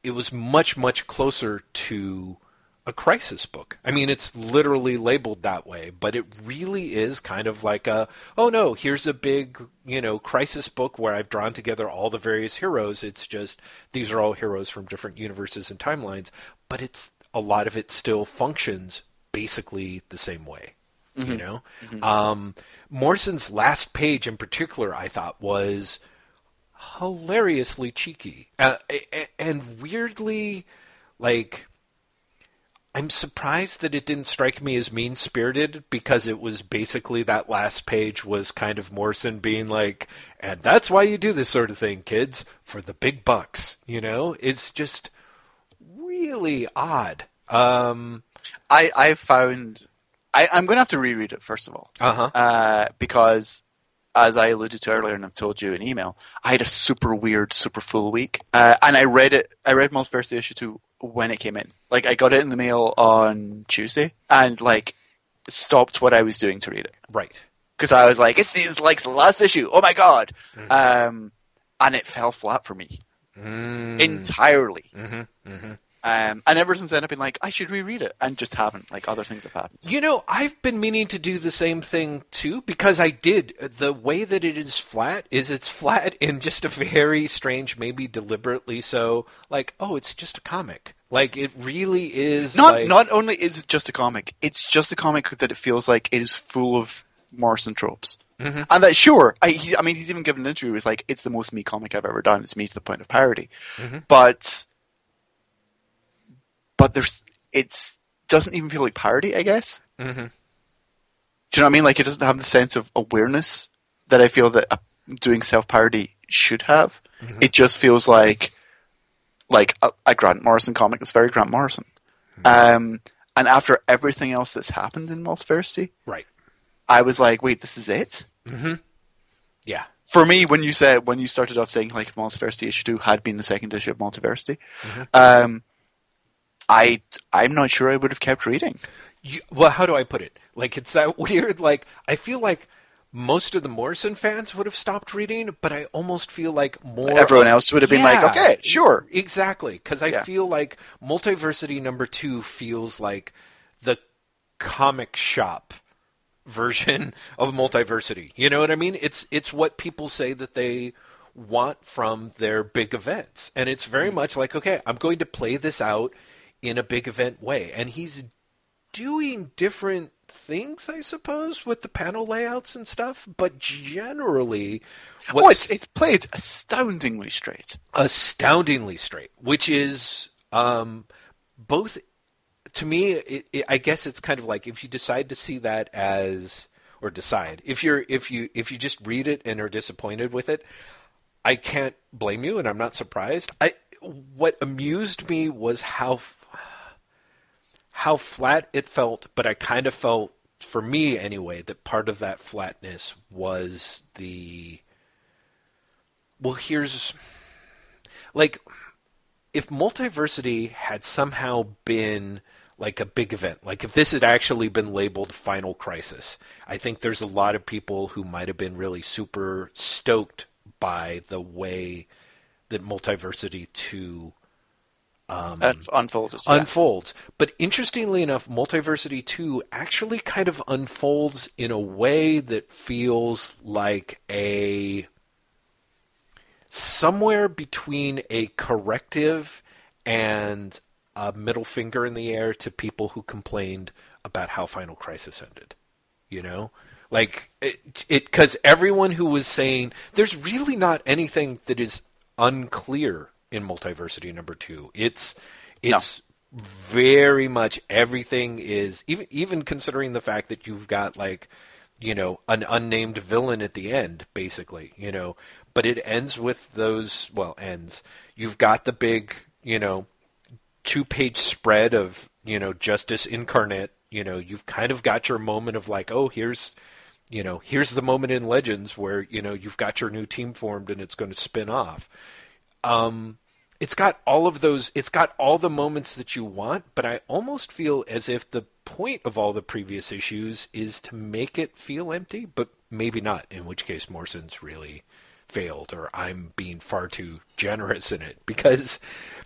it was much much closer to a crisis book. I mean, it's literally labeled that way, but it really is kind of like a, oh no, here's a big, you know, crisis book where I've drawn together all the various heroes. It's just, these are all heroes from different universes and timelines, but it's, a lot of it still functions basically the same way. You know? Um, Morrison's last page in particular, I thought was hilariously cheeky uh, and weirdly like I'm surprised that it didn't strike me as mean spirited because it was basically that last page was kind of Morrison being like, and that's why you do this sort of thing, kids, for the big bucks. You know, it's just really odd. Um, I I found I I'm going to have to reread it first of all. uh-huh. uh, because as I alluded to earlier and I've told you in email, I had a super weird, super full week, uh, and I read it. I read Multiversity issue two when it came in. Like I got it in the mail on Tuesday, and like stopped what I was doing to read it Right. because I was like, "It's, it's like the last issue. Oh my god!" Um, and it fell flat for me. Mm. entirely. Mm-hmm. Mm-hmm. Um, and ever since then, I've been like, I should reread it, and just haven't. Like other things have happened. You know, I've been meaning to do the same thing too because I did. The way that it is flat is it's flat in just a very strange, maybe deliberately so. Like, oh, it's just a comic. Like it really is. Not like, not only is it just a comic, it's just a comic that it feels like it is full of Morrison tropes. Mhm. And that sure, I, he, I mean, he's even given an interview. He's like, "It's the most me comic I've ever done. It's me to the point of parody." Mhm. But, but there's, it's doesn't even feel like parody. I guess. Mhm. Do you know what I mean? Like it doesn't have the sense of awareness that I feel that doing self parody should have. Mhm. It just feels like like a, a Grant Morrison comic It's very Grant Morrison. Um, and after everything else that's happened in Multiversity, Right. I was like, wait, this is it? Mm-hmm. Yeah. For me, when you said when you started off saying like Multiversity issue two had been the second issue of Multiversity, Mhm. um, I I'm not sure I would have kept reading. You, well, how do I put it? Like it's that weird. Like I feel like most of the Morrison fans would have stopped reading, but I almost feel like more Everyone else would have been like, okay, sure. exactly. Because I Yeah. feel like Multiversity number two feels like the comic shop version of Multiversity. You know what I mean? It's it's what people say that they want from their big events, and it's very Mm. much like, okay, I'm going to play this out in a big event way, and he's doing different things, I suppose, with the panel layouts and stuff. But generally, Oh, it's it's played astoundingly straight. astoundingly straight, which is um, both. To me, it, it, I guess it's kind of like if you decide to see that as, or decide if you're if you if you just read it and are disappointed with it, I can't blame you, and I'm not surprised. I what amused me was how how flat it felt, but I kind of felt, for me anyway, that part of that flatness was the. Well, here's. Like, if Multiversity had somehow been like a big event, like if this had actually been labeled Final Crisis, I think there's a lot of people who might have been really super stoked by the way that Multiversity 2 um, It yeah. unfolds. But interestingly enough, Multiversity 2 actually kind of unfolds in a way that feels like a somewhere between a corrective and a middle finger in the air to people who complained about how Final Crisis ended. You know? Like it it cuz everyone who was saying there's really not anything that is unclear in Multiversity number 2. It's it's very much everything is even even considering the fact that you've got like you know an unnamed villain at the end basically you know. But it ends with those well ends. You've got the big you know two page spread of you know justice incarnate you know. You've kind of got your moment of like oh here's you know here's the moment in legends where you know you've got your new team formed and it's going to spin off. Um it's got all of those it's got all the moments that you want but i almost feel as if the point of all the previous issues is to make it feel empty but maybe not in which case morrison's really failed or i'm being far too generous in it because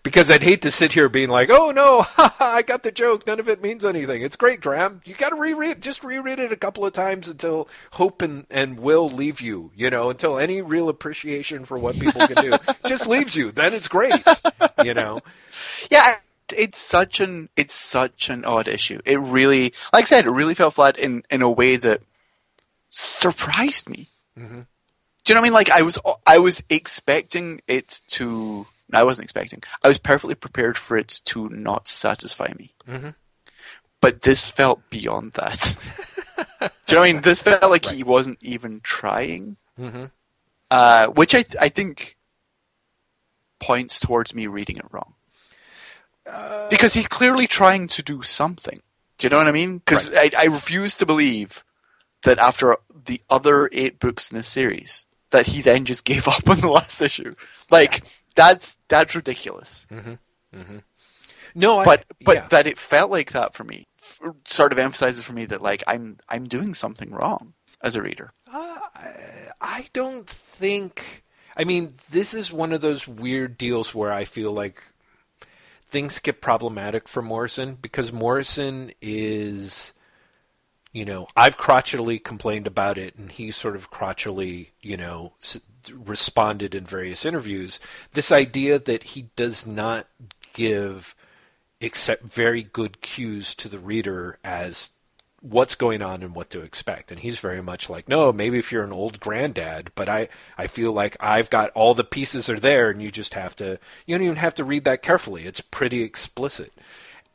because i'd hate to sit here being like oh no i got the joke none of it means anything it's great graham you got to reread just reread it a couple of times until hope and, and will leave you you know until any real appreciation for what people can do just leaves you then it's great you know Yeah, it's such an it's such an odd issue. It really, like I said, it really fell flat in in a way that surprised me. Mhm. Do you know what I mean? Like I was I was expecting it to. no, I wasn't expecting. I was perfectly prepared for it to not satisfy me. Mhm. But this felt beyond that. Do you know what I mean? This felt like he wasn't even trying, mm-hmm. uh, which I I think points towards me reading it wrong. Uh, because he's clearly trying to do something. Do you know what I mean? Because I, I refuse to believe that after the other eight books in this series, that he then just gave up on the last issue. Like that's that's ridiculous. no I, But but yeah. that it felt like that for me sort of emphasizes for me that like I'm I'm doing something wrong as a reader. Uh, I- I don't think. I mean, this is one of those weird deals where I feel like things get problematic for Morrison because Morrison is, you know, I've crotchetily complained about it, and he sort of crotchety, you know, responded in various interviews. This idea that he does not give except very good cues to the reader as what's going on and what to expect. And he's very much like, no, maybe if you're an old granddad, but I, I feel like I've got all the pieces are there and you just have to, you don't even have to read that carefully. It's pretty explicit.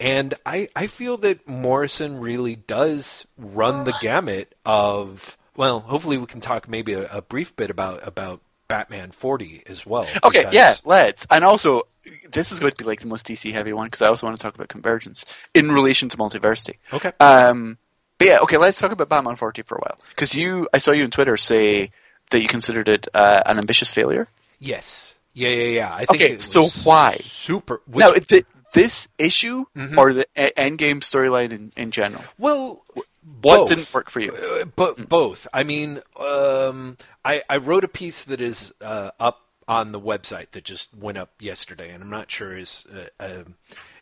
And I, I feel that Morrison really does run the gamut of, well, hopefully we can talk maybe a, a brief bit about, about Batman 40 as well. Okay, because- yeah, let's. And also, this is going to be like the most DC heavy one because I also want to talk about convergence in relation to multiversity. Okay. Um, but yeah, okay, let's talk about Batman 40 for a while because you, I saw you on Twitter say that you considered it uh, an ambitious failure. Yes. Yeah, yeah, yeah. I think Okay, so why? Super. which- now, it's it this issue Mm-hmm. or the e- Endgame storyline in, in general? well, What both. didn't work for you? Uh, but both. I mean, um, I, I wrote a piece that is uh, up on the website that just went up yesterday, and I'm not sure is uh, um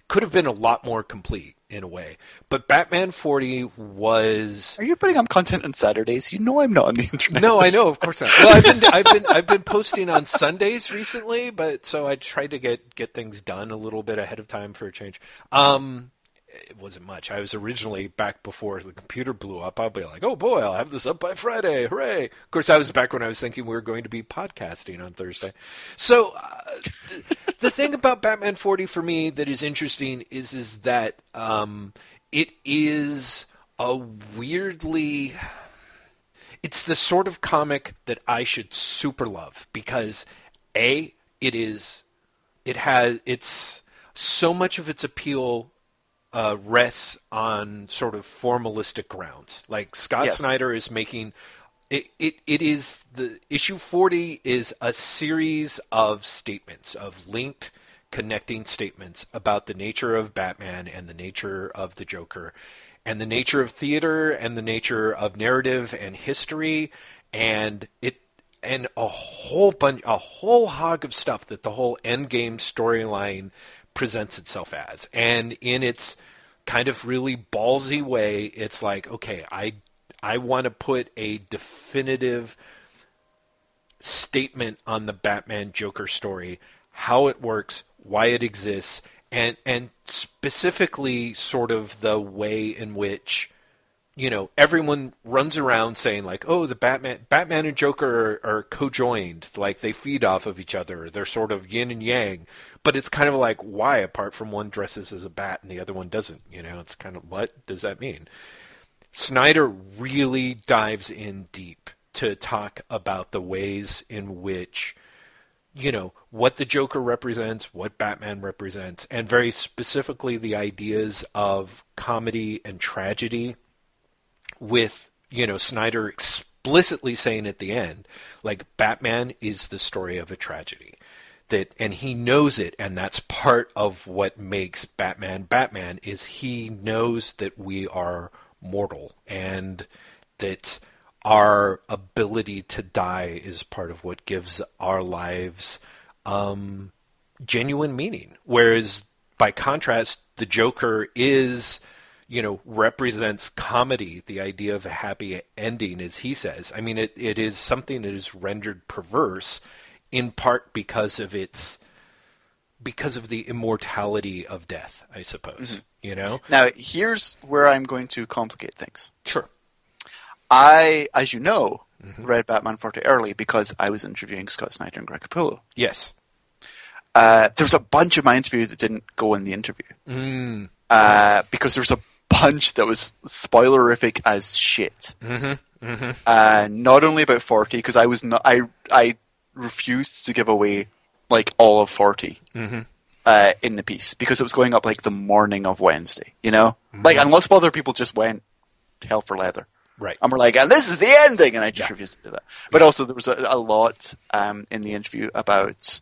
could have been a lot more complete in a way. But Batman 40 was. Are you putting up content on Saturdays? You know I'm not on the internet. No, I know, of course not. Well, I've been I've been I've been posting on Sundays recently, but so I tried to get get things done a little bit ahead of time for a change. Um, it wasn't much. I was originally back before the computer blew up. I'll be like, oh boy, I'll have this up by Friday, hooray! Of course, I was back when I was thinking we were going to be podcasting on Thursday. So uh, the, the thing about Batman 40 for me that is interesting is is that um, it is a weirdly it's the sort of comic that I should super love because a it is it has it's so much of its appeal uh, rests on sort of formalistic grounds. Like Scott Yes. Snyder is making it, it. It is the issue forty is a series of statements of linked, connecting statements about the nature of Batman and the nature of the Joker, and the nature of theater and the nature of narrative and history, and it and a whole bunch, a whole hog of stuff that the whole Endgame storyline presents itself as. And in its kind of really ballsy way, it's like, okay, I I want to put a definitive statement on the Batman Joker story, how it works, why it exists, and and specifically sort of the way in which you know, everyone runs around saying like, "Oh, the Batman, Batman and Joker are, are co-joined, like they feed off of each other. They're sort of yin and yang." But it's kind of like, why? Apart from one dresses as a bat and the other one doesn't, you know, it's kind of what does that mean? Snyder really dives in deep to talk about the ways in which you know what the Joker represents, what Batman represents, and very specifically the ideas of comedy and tragedy with you know Snyder explicitly saying at the end like Batman is the story of a tragedy. That and he knows it and that's part of what makes Batman Batman is he knows that we are mortal and that our ability to die is part of what gives our lives um, genuine meaning. Whereas by contrast the Joker is you know, represents comedy, the idea of a happy ending, as he says. I mean, it, it is something that is rendered perverse in part because of its because of the immortality of death, I suppose. You know? Now, here's where I'm going to complicate things. Sure. I, as you know, Mm-hmm. read Batman 40 early because I was interviewing Scott Snyder and Greg Capullo. Yes. Uh, there was a bunch of my interview that didn't go in the interview Mm. uh, because there was a bunch that was spoilerific as shit. Mm-hmm. Mm-hmm. Uh, not only about 40 because I was not I I refused to give away like all of 40 Mm-hmm. uh, in the piece because it was going up like the morning of Wednesday. You know, Mm-hmm. like unless other people just went hell for leather. Right. And we're like, and this is the ending, and I just Yeah. refused to do that. But also, there was a, a lot um, in the interview about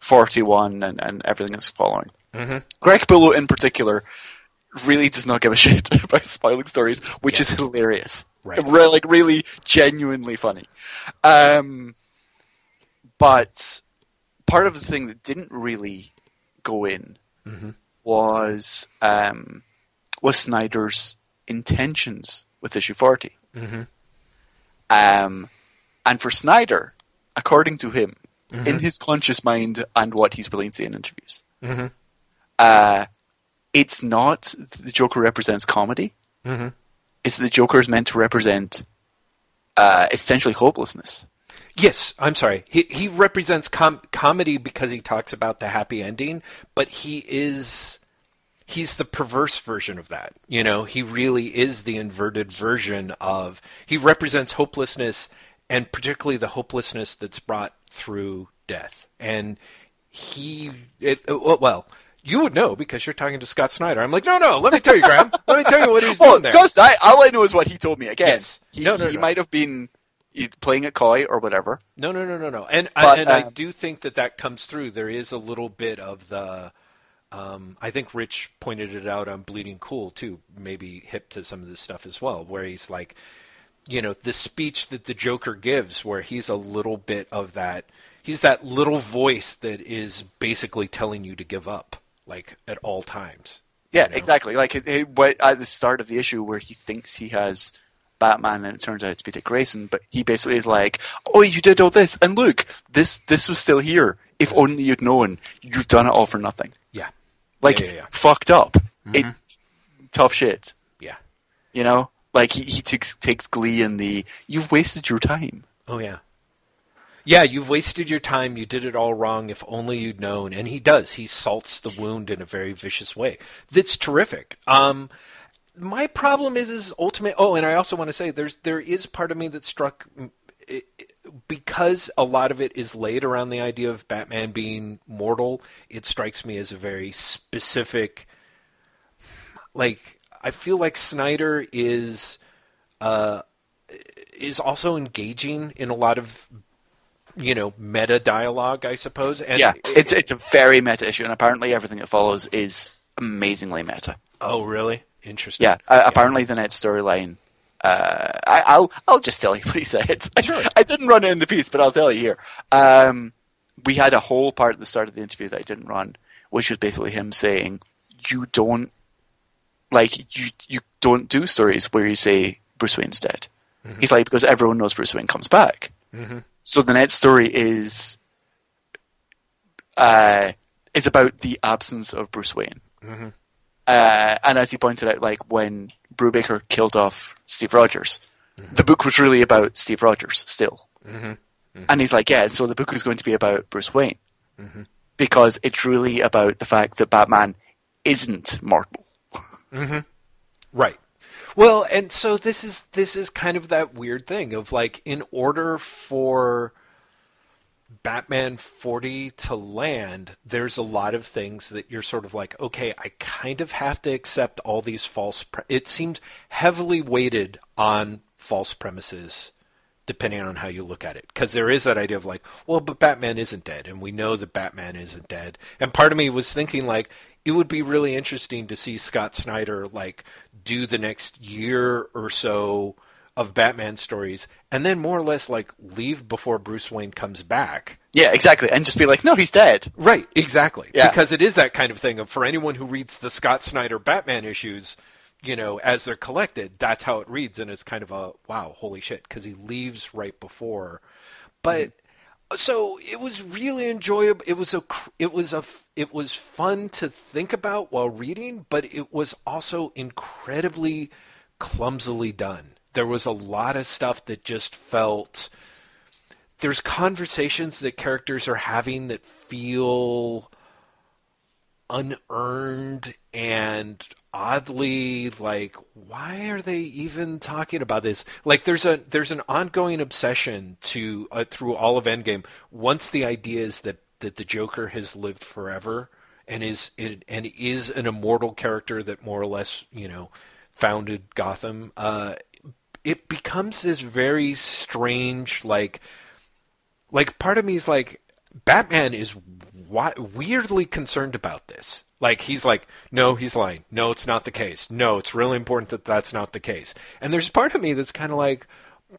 41 and, and everything that's following. Mhm. Greg Capullo, in particular, really does not give a shit about spoiling stories, which Yes. is hilarious. Right. Re- like, really genuinely funny. Um, But part of the thing that didn't really go in Mhm. was um, was Snyder's intentions with issue 40. Mhm. Um, and for Snyder, according to him, in his conscious mind and what he's willing to say in interviews, Mhm. uh, it's not the Joker represents comedy. Mhm. It's the Joker is meant to represent uh, essentially hopelessness. Yes, I'm sorry. He he represents com- comedy because he talks about the happy ending, but he is he's the perverse version of that. You know, he really is the inverted version of he represents hopelessness and particularly the hopelessness that's brought through death. And he it, well, you would know because you're talking to Scott Snyder. I'm like, no, no. Let me tell you, Graham. let me tell you what he's Well, doing there. Scott Stein, all I know is what he told me. Again, Yes. he, No, no, he no. might have been playing it coy or whatever. No, no, no, no, no. And But, and I um, do think that that comes through. There is a little bit of the. Um, I think Rich pointed it out on Bleeding Cool too. Maybe hip to some of this stuff as well, where he's like, you know, the speech that the Joker gives, where he's a little bit of that. He's that little voice that is basically telling you to give up, like at all times. Yeah, you know? exactly. Like it, it, what, at the start of the issue where he thinks he has Batman and it turns out to be Dick Grayson, but he basically is like, "Oh, you did all this, and look, this this was still here. If only you'd known, you've done it all for nothing. Yeah, Like Yeah, yeah, yeah. fucked up. Mhm. It tough shit. yeah. You know, like he he takes takes glee in the you've wasted your time. Oh yeah. Yeah, you've wasted your time. You did it all wrong. If only you'd known. And he does. He salts the wound in a very vicious way. That's terrific. Um, my problem is, is ultimate. Oh, and I also want to say, there's there is part of me that struck because a lot of it is laid around the idea of Batman being mortal. It strikes me as a very specific. Like I feel like Snyder is. Uh, is also engaging in a lot of you know meta dialogue i suppose and yeah, it's it's a very meta issue, and apparently everything that follows is amazingly meta. oh really interesting Yeah, uh, apparently the next storyline. Uh, I, I'll I'll just tell you what he said. Sure. I didn't run it in the piece, but I'll tell you here. Um, we had a whole part at the start of the interview that I didn't run, which was basically him saying, "You don't like you you don't do stories where you say Bruce Wayne's dead." He's like because everyone knows Bruce Wayne comes back. Mhm. So the next story is uh, is about the absence of Bruce Wayne. Mhm. Uh, and as he pointed out, like when Brubaker killed off Steve Rogers, the book was really about Steve Rogers still. Mhm. And he's like, yeah, so the book is going to be about Bruce Wayne because it's really about the fact that Batman isn't mortal. right well and so this is this is kind of that weird thing of like in order for batman 40 to land there's a lot of things that you're sort of like okay i kind of have to accept all these false pre- it seems heavily weighted on false premises depending on how you look at it. Because there is that idea of like, well, but Batman isn't dead, and we know that Batman isn't dead. And part of me was thinking like, it would be really interesting to see Scott Snyder like do the next year or so of Batman stories, and then more or less like leave before Bruce Wayne comes back. Yeah, exactly. And just be like, no, he's dead. Right, exactly. Yeah. Because it is that kind of thing of for anyone who reads the Scott Snyder Batman issues, you know, as they're collected, that's how it reads, and it's kind of a wow, holy shit, because he leaves right before. But so it was really enjoyable. It was a it was a it was fun to think about while reading, but it was also incredibly clumsily done. There was a lot of stuff that just felt there's conversations that characters are having that feel unearned and oddly like why are they even talking about this like there's a there's an ongoing obsession to uh, through all of endgame once the idea is that that the joker has lived forever and is it and is an immortal character that more or less you know founded gotham uh it becomes this very strange like like part of me is like Batman is wi- weirdly concerned about this. Like he's like, no, he's lying. No, it's not the case. No, it's really important that that's not the case. And there's part of me that's kind of like,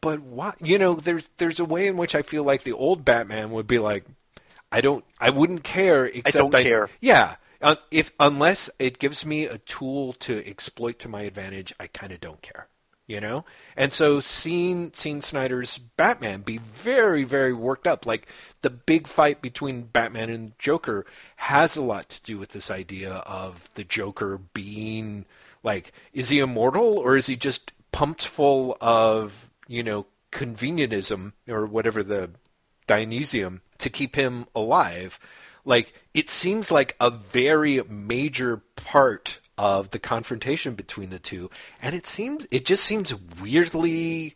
but what? You know, there's there's a way in which I feel like the old Batman would be like, I don't, I wouldn't care. Except don't care. Yeah, uh, if unless it gives me a tool to exploit to my advantage, I kind of don't care. You know, and so seeing seeing Snyder's Batman be very very worked up, like the big fight between Batman and Joker, has a lot to do with this idea of the Joker being like, is he immortal or is he just pumped full of you know convenientism or whatever the Dionysium to keep him alive? Like it seems like a very major part of the confrontation between the two, and it seems it just seems weirdly.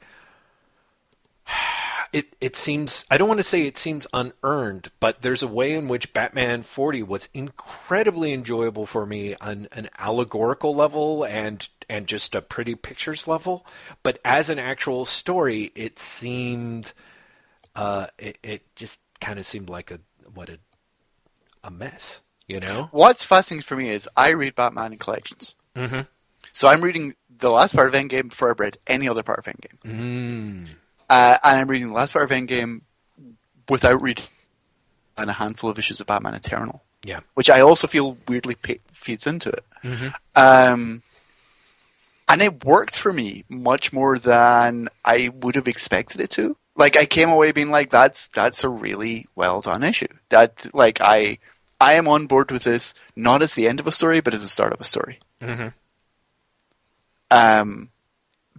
It it seems I don't want to say it seems unearned, but there's a way in which Batman 40 was incredibly enjoyable for me on an allegorical level and and just a pretty pictures level, but as an actual story, it seemed uh, it, it just kind of seemed like a what a a mess, you know? What's fascinating for me is I read Batman in collections. Mm-hmm. So I'm reading the last part of Endgame before I've read any other part of Endgame. Mm. Uh, and I'm reading the last part of Endgame without reading and a handful of issues of Batman Eternal, Yeah. which I also feel weirdly pe- feeds into it. Mm-hmm. Um, and it worked for me much more than I would have expected it to. Like I came away being like, "That's that's a really well done issue." That like I I am on board with this, not as the end of a story, but as the start of a story. Mm-hmm. Um,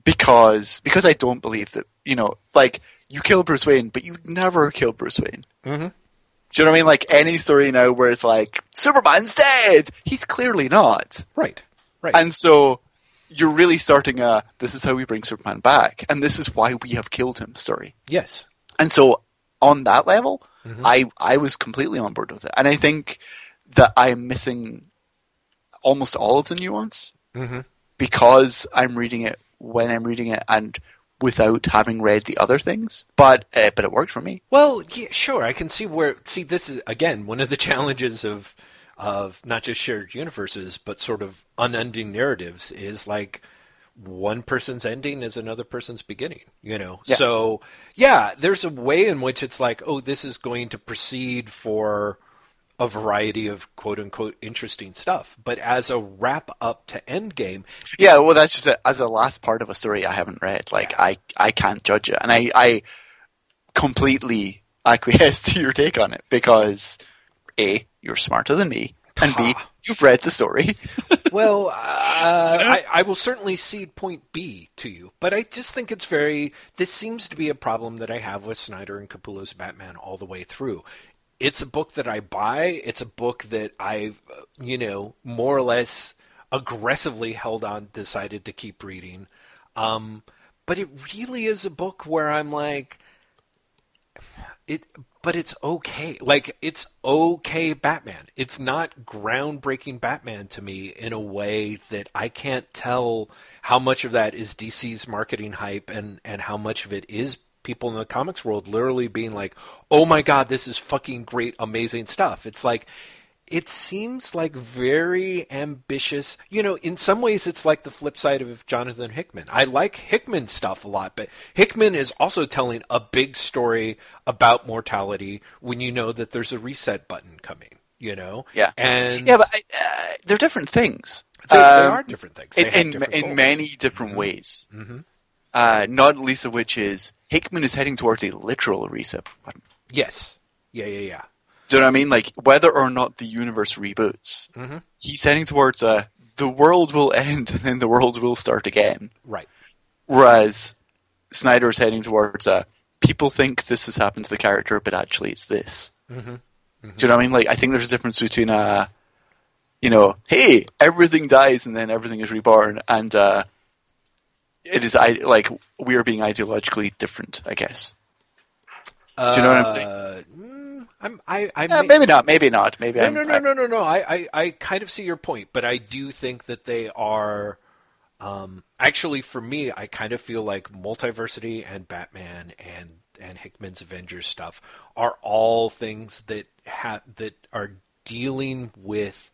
because because I don't believe that you know, like you kill Bruce Wayne, but you never kill Bruce Wayne. Mm-hmm. Do you know what I mean? Like any story now where it's like Superman's dead, he's clearly not. Right. Right. And so you're really starting a this is how we bring Superman back, and this is why we have killed him story. yes. And so on that level, Mhm. I I was completely on board with it, and I think that I'm missing almost all of the nuance Mm-hmm. because I'm reading it when I'm reading it and without having read the other things. But uh, but it worked for me. Well, yeah, sure. I can see where. See, this is again one of the challenges of of not just shared universes, but sort of unending narratives. Is like one person's ending is another person's beginning. You know. Yeah. So yeah, there's a way in which it's like, oh, this is going to proceed for a variety of quote unquote interesting stuff. But as a wrap up to Endgame, Yeah, well, that's just a, as a last part of a story I haven't read. Like I I can't judge it, and I I completely acquiesce to your take on it because a you're smarter than me, and b you've read the story. Well, uh, I, I will certainly cede point B to you, but I just think it's very. This seems to be a problem that I have with Snyder and Capullo's Batman all the way through. It's a book that I buy. It's a book that I've, uh, you know, more or less aggressively held on, decided to keep reading. Um, but it really is a book where I'm like, it but it's okay. Like it's okay batman. It's not groundbreaking batman to me in a way that i can't tell how much of that is dc's marketing hype and and how much of it is people in the comics world literally being like oh my god this is fucking great amazing stuff. It's like it seems like very ambitious. You know, in some ways, it's like the flip side of Jonathan Hickman. I like Hickman stuff a lot, but Hickman is also telling a big story about mortality when you know that there's a reset button coming. You know, Yeah. and yeah, but uh, they're different things. they, they Um, are different things They in different in many different ways. Mhm. Uh, not least of which is Hickman is heading towards a literal reset button. Yes, yeah, yeah, yeah. Do you know what I mean? Like whether or not the universe reboots, Mhm. he's heading towards a the world will end and then the world will start again. Right. Whereas Snyder's heading towards a people think this has happened to the character, but actually it's this. Mhm. Do you know what I mean? Like I think there's a difference between uh you know, hey, everything dies and then everything is reborn, and uh, it is I like we are being ideologically different, I guess. Do you know what I'm saying? Mm, I'm, I, I Uh, may- maybe not, maybe not, maybe No, I'm, no, no, no, no, no. I, I, I kind of see your point, but I do think that they are. Um, actually, for me, I kind of feel like Multiversity and Batman and and Hickman's Avengers stuff are all things that ha- that are dealing with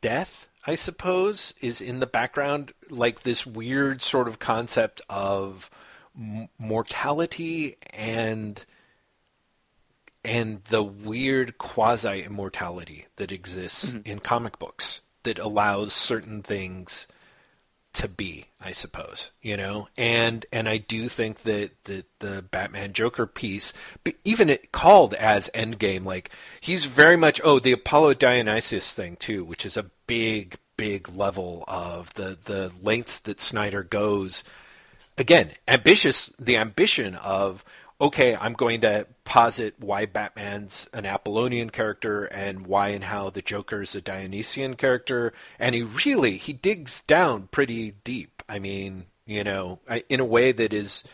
death. I suppose is in the background, like this weird sort of concept of m- mortality and and the weird quasi immortality that exists mm-hmm. in comic books that allows certain things to be, I suppose, you know, and and I do think that that the Batman Joker piece, but even it called as Endgame, like he's very much oh the Apollo Dionysius thing too, which is a big big level of the the lengths that Snyder goes. Again, ambitious the ambition of okay, I'm going to posit why Batman's an Apollonian character and why and how the Joker's a Dionysian character, and he really he digs down pretty deep. I mean, you know, in a way that is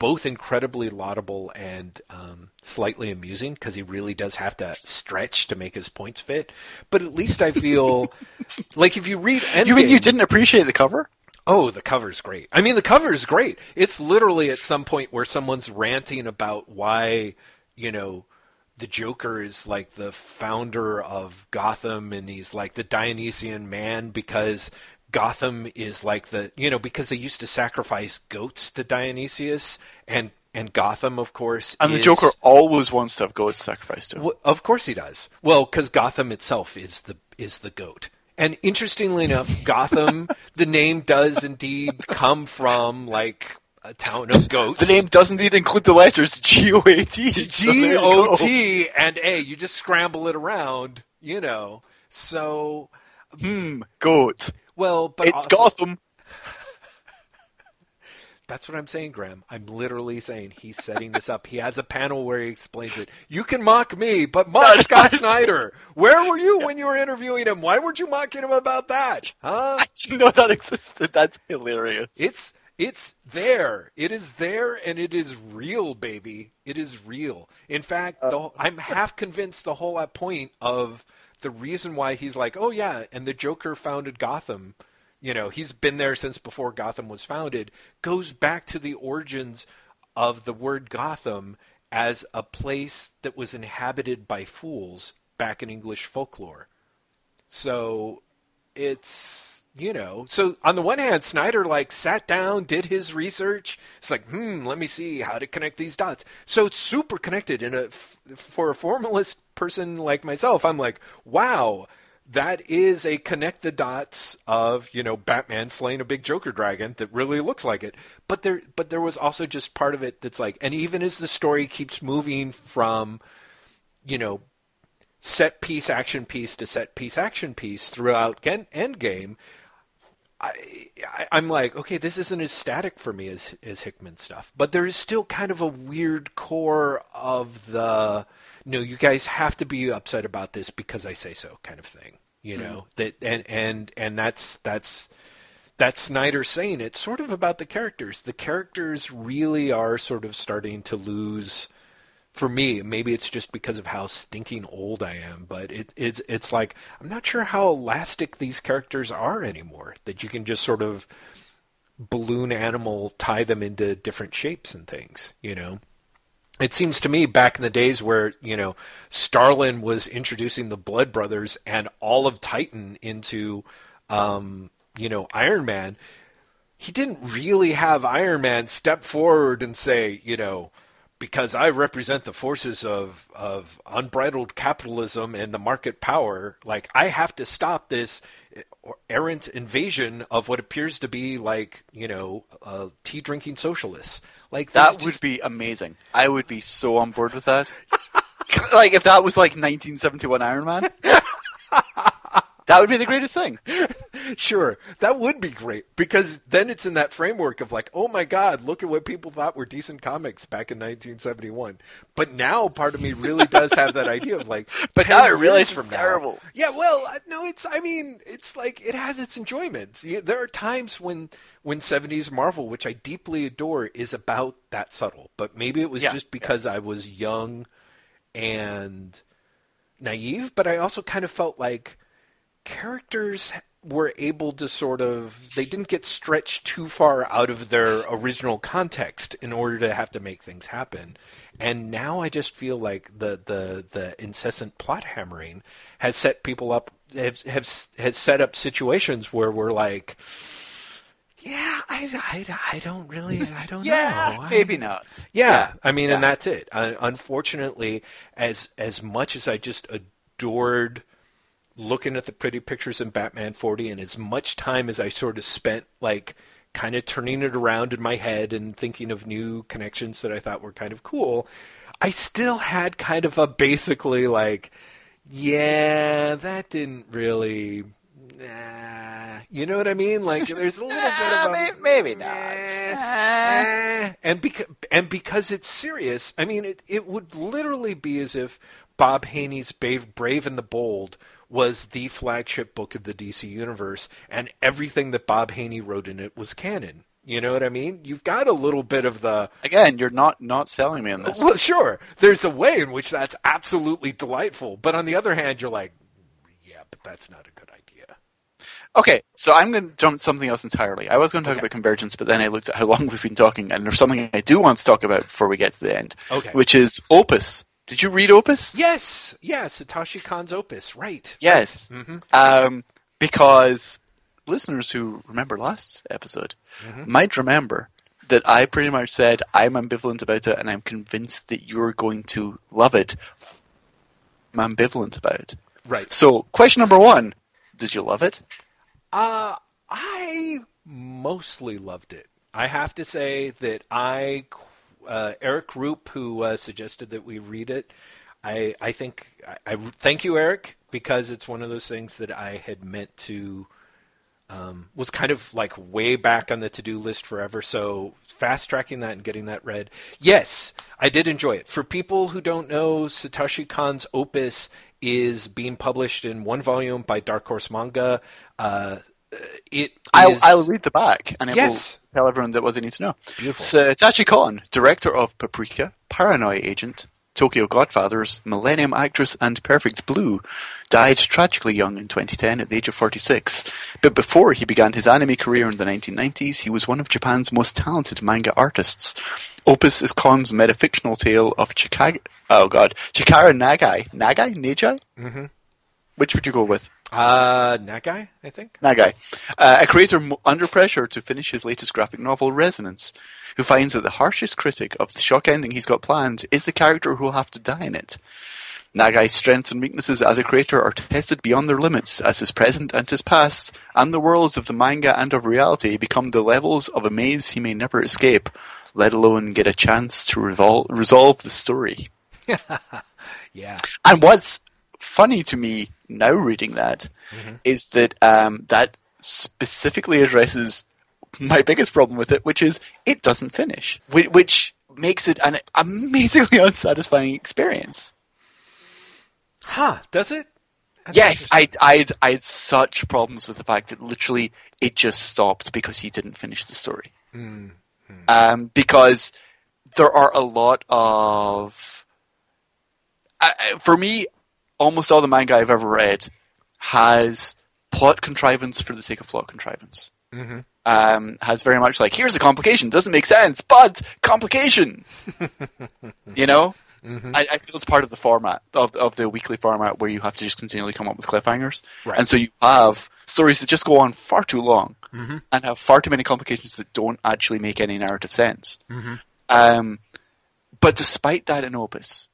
both incredibly laudable and um, slightly amusing because he really does have to stretch to make his points fit. But at least I feel like if you read Endgame, You mean you didn't appreciate the cover? Oh, the cover's great. I mean, the cover's great. It's literally at some point where someone's ranting about why, you know, the Joker is like the founder of Gotham and he's like the Dionysian man because Gotham is like the, you know, because they used to sacrifice goats to Dionysius and and Gotham, of course, And the is- Joker always wants to have goats sacrificed to him. well, of course he does. Well, because Gotham itself is the is the goat. And interestingly enough, Gotham, the name does indeed come from like a town of goats. The name does indeed include the letters G O A T. G O T and A. You just scramble it around, you know. So, Hmm, goat. well, but It's also- Gotham. That's what I'm saying, Graham. I'm literally saying he's setting this up. He has a panel where he explains it. You can mock me, but mock Scott Snyder. Where were you when you were interviewing him? Why weren't you mocking him about that? Huh? I didn't know that existed. That's hilarious. It's it's there. It is there, and it is real, baby. It is real. In fact, the, uh, I'm half convinced the whole point of the reason why he's like, oh yeah, and the Joker founded Gotham. You know, he's been there since before Gotham was founded. Goes back to the origins of the word Gotham as a place that was inhabited by fools back in English folklore. So it's you know so on the one hand snyder like sat down did his research it's like hmm let me see how to connect these dots so it's super connected and for a formalist person like myself i'm like wow that is a connect the dots of you know batman slaying a big joker dragon that really looks like it. But there but there was also just part of it that's like and even as the story keeps moving from you know set piece action piece to set piece action piece throughout Gen- Endgame, I, I I'm like, okay, this isn't as static for me as as Hickman stuff, but there is still kind of a weird core of the no, you guys have to be upset about this because I say so kind of thing, you mm-hmm. know that and and and that's that's that's Snyder saying it's sort of about the characters. The characters really are sort of starting to lose for me, maybe it's just because of how stinking old I am, but it, it's it's like I'm not sure how elastic these characters are anymore. That you can just sort of balloon animal tie them into different shapes and things. You know, it seems to me back in the days where you know Starlin was introducing the Blood Brothers and all of Titan into um, you know Iron Man. He didn't really have Iron Man step forward and say, you know, because I represent the forces of, of unbridled capitalism and the market power, like I have to stop this errant invasion of what appears to be like, you know, uh, tea drinking socialists. Like that would just- be amazing. I would be so on board with that. like if that was like 1971 Iron Man. that would be the greatest thing. Sure, that would be great because then it's in that framework of like, oh my God, look at what people thought were decent comics back in 1971. But now, part of me really does have that idea of like, But now I realize from it's now- terrible. Yeah, well, uh, no, it's. I mean, it's like it has its enjoyments. There are times when when 70s Marvel, which I deeply adore, is about that subtle. But maybe it was Yeah, just because I was young and naive. But I also kind of felt like characters were able to sort of they didn't get stretched too far out of their original context in order to have to make things happen and now i just feel like the the the incessant plot hammering has set people up have, have has set up situations where we're like Yeah, I, I, I don't really, I don't yeah, know. I- maybe not. Yeah, I mean, and that's it. Uh, unfortunately, as as much as I just adored looking at the pretty pictures in Batman 40, and as much time as I sort of spent like kind of turning it around in my head and thinking of new connections that I thought were kind of cool, I still had kind of a basically like, yeah, that didn't really. Nah, you know what I mean? Like, there's a little bit of a, May- maybe not. Eh, Eh. eh. and because and because it's serious, I mean, it it would literally be as if Bob Haney's Brave, Brave and the Bold was the flagship book of the DC universe, and everything that Bob Haney wrote in it was canon. You know what I mean? You've got a little bit of the Again, you're not not selling me on this. well, sure. There's a way in which that's absolutely delightful, but on the other hand, you're like, yeah, but that's not a good idea. Okay, so I'm going to jump something else entirely. I was going to talk Okay. about convergence, but then I looked at how long we've been talking, and there's something I do want to talk about before we get to the end. Okay. Which is Opus. Did you read Opus? Yes, yes, Satoshi Kon's opus, right? Yes. Mm-hmm. Um, because listeners who remember last episode Mm-hmm. might remember that I pretty much said I'm ambivalent about it, and I'm convinced that you're going to love it. I'm ambivalent about it. Right. So, question number one: Did you love it? Uh, I mostly loved it. I have to say that I, uh, Eric Roop, who uh, suggested that we read it, I, I think, I, I thank you, Eric, because it's one of those things that I had meant to, um, was kind of like way back on the to-do list forever. So fast tracking that and getting that read. Yes, I did enjoy it. For people who don't know, Satoshi Kon's opus is being published in one volume by Dark Horse Manga. Uh, it I'll, is- I'll read the back, and it Yes. will tell everyone that what they need to know. Beautiful. Satoshi Kon, director of Paprika, Paranoia Agent, Tokyo Godfathers, Millennium Actress, and Perfect Blue, died tragically young in 2010 at the age of 46. But before he began his anime career in the 1990s, he was one of Japan's most talented manga artists. Opus is Kon's metafictional tale of Chicago. oh god, Chikara Nagai, Nagai, Nagai? Mm-hmm. Which would you go with? Uh, Nagai, I think. Nagai, uh, a creator m- under pressure to finish his latest graphic novel, Resonance, who finds that the harshest critic of the shock ending he's got planned is the character who will have to die in it. Nagai's strengths and weaknesses as a creator are tested beyond their limits as his present and his past, and the worlds of the manga and of reality become the levels of a maze he may never escape, let alone get a chance to revol- resolve the story. Yeah. And what's funny to me now reading that is that um, that specifically addresses my biggest problem with it, which is it doesn't finish, whi- which makes it an amazingly unsatisfying experience. Huh? Does it? That's Yes. I, I, I had such problems with the fact that literally it just stopped because he didn't finish the story. Um, because there are a lot of. I- for me, almost all the manga I've ever read has plot contrivance for the sake of plot contrivance. Um, has very much like here's a complication, doesn't make sense, but complication. you know, I, I feel it's part of the format of of the weekly format where you have to just continually come up with cliffhangers, Right. and so you have stories that just go on far too long and have far too many complications that don't actually make any narrative sense. Um, but despite that in Opus,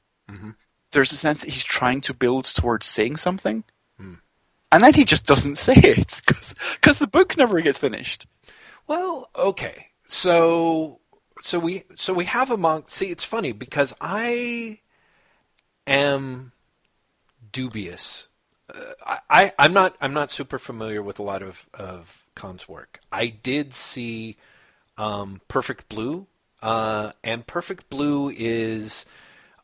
there's a sense that he's trying to build towards saying something, and then he just doesn't say it because the book never gets finished. Well, okay. So, so we so we have a monk. See, it's funny because I am dubious. Uh, I, I I'm not I'm not super familiar with a lot of of Kon's work. I did see um, Perfect Blue, uh, and Perfect Blue is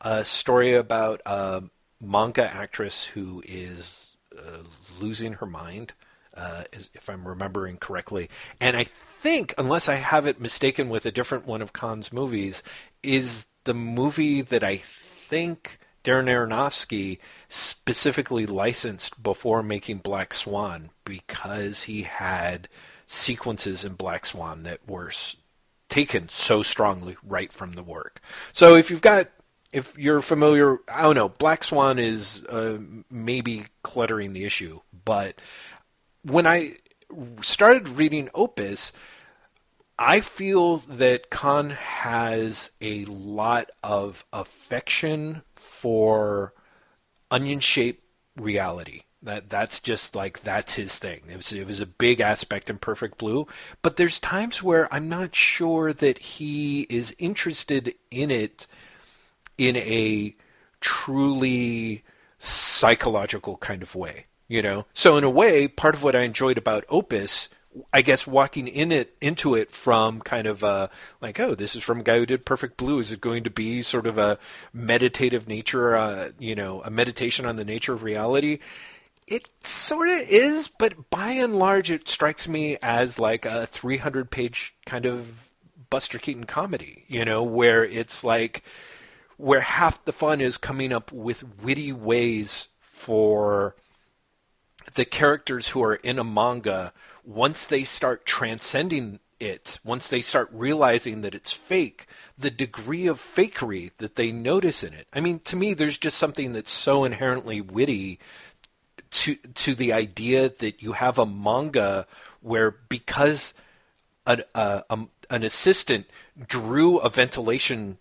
a story about a manga actress who is uh, losing her mind, uh, if I'm remembering correctly. And I think, unless I have it mistaken with a different one of Kon's movies, is the movie that I think Darren Aronofsky specifically licensed before making Black Swan because he had sequences in Black Swan that were taken so strongly right from the work. So if you've got if you're familiar, I don't know, Black Swan is uh, maybe cluttering the issue, but when I started reading Opus, I feel that Kon has a lot of affection for onion shaped reality. That that's just like that's his thing. It was it was a big aspect in Perfect Blue, but there's times where I'm not sure that he is interested in it in a truly psychological kind of way, you know. So in a way, part of what I enjoyed about Opus I guess walking in it into it from kind of a like, oh, this is from a guy who did Perfect Blue. Is it going to be sort of a meditative nature, uh, you know, a meditation on the nature of reality? It sort of is, but by and large, it strikes me as like a 300 page kind of Buster Keaton comedy, you know, where it's like where half the fun is coming up with witty ways for the characters who are in a manga once they start transcending it, once they start realizing that it's fake, the degree of fakery that they notice in it. I mean, to me, there's just something that's so inherently witty to to the idea that you have a manga where because an uh, um, an assistant drew a ventilation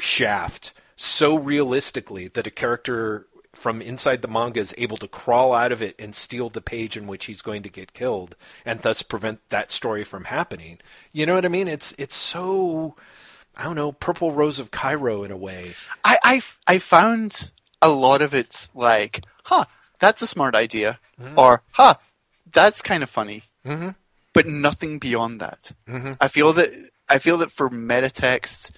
shaft so realistically that a character from inside the manga is able to crawl out of it and steal the page in which he's going to get killed and thus prevent that story from happening. You know what I mean? It's it's so I don't know, Purple Rose of Cairo in a way. I I, I found a lot of it's like, huh, that's a smart idea, mm-hmm. or huh, that's kind of funny, mm-hmm. but nothing beyond that. Mm-hmm. I feel that I feel that for metatext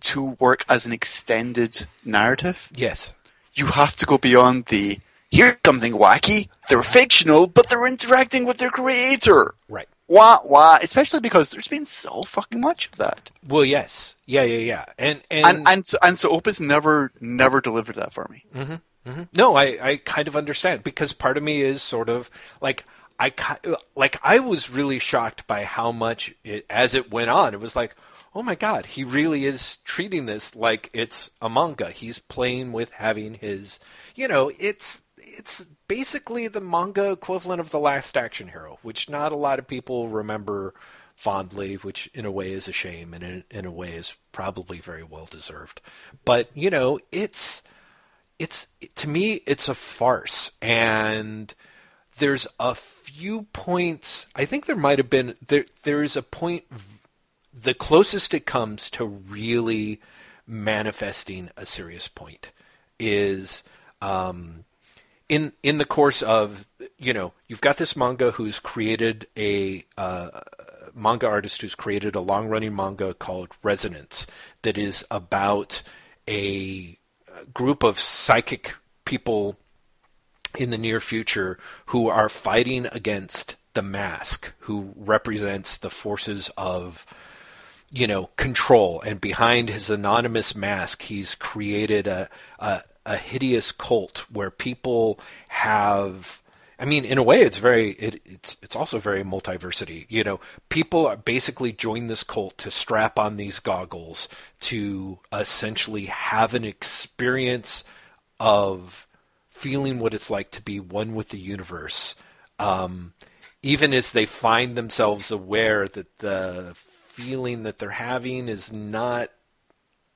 to work as an extended narrative, yes, you have to go beyond the here's something wacky. They're fictional, but they're interacting with their creator. Right. Why? Why? Especially because there's been so fucking much of that. Well, yes, yeah, yeah, yeah, and and and and so, and so Opus never never delivered that for me. Mm-hmm, mm-hmm. No, I I kind of understand because part of me is sort of like. I like I was really shocked by how much it, as it went on. It was like, oh my god, he really is treating this like it's a manga. He's playing with having his, you know, it's it's basically the manga equivalent of the Last Action Hero, which not a lot of people remember fondly, which in a way is a shame, and in, in a way is probably very well deserved. But you know, it's it's to me, it's a farce, and there's a few points. I think there might have been there. There is a point the closest it comes to really manifesting a serious point is um, in in the course of you know you've got this manga who's created a uh, manga artist who's created a long running manga called Resonance that is about a group of psychic people in the near future who are fighting against the mask who represents the forces of you know, control. And behind his anonymous mask, he's created a, a, a hideous cult where people have. I mean, in a way, it's very it, it's it's also very multiversity. You know, people are basically join this cult to strap on these goggles to essentially have an experience of feeling what it's like to be one with the universe. Um, even as they find themselves aware that the feeling that they're having is not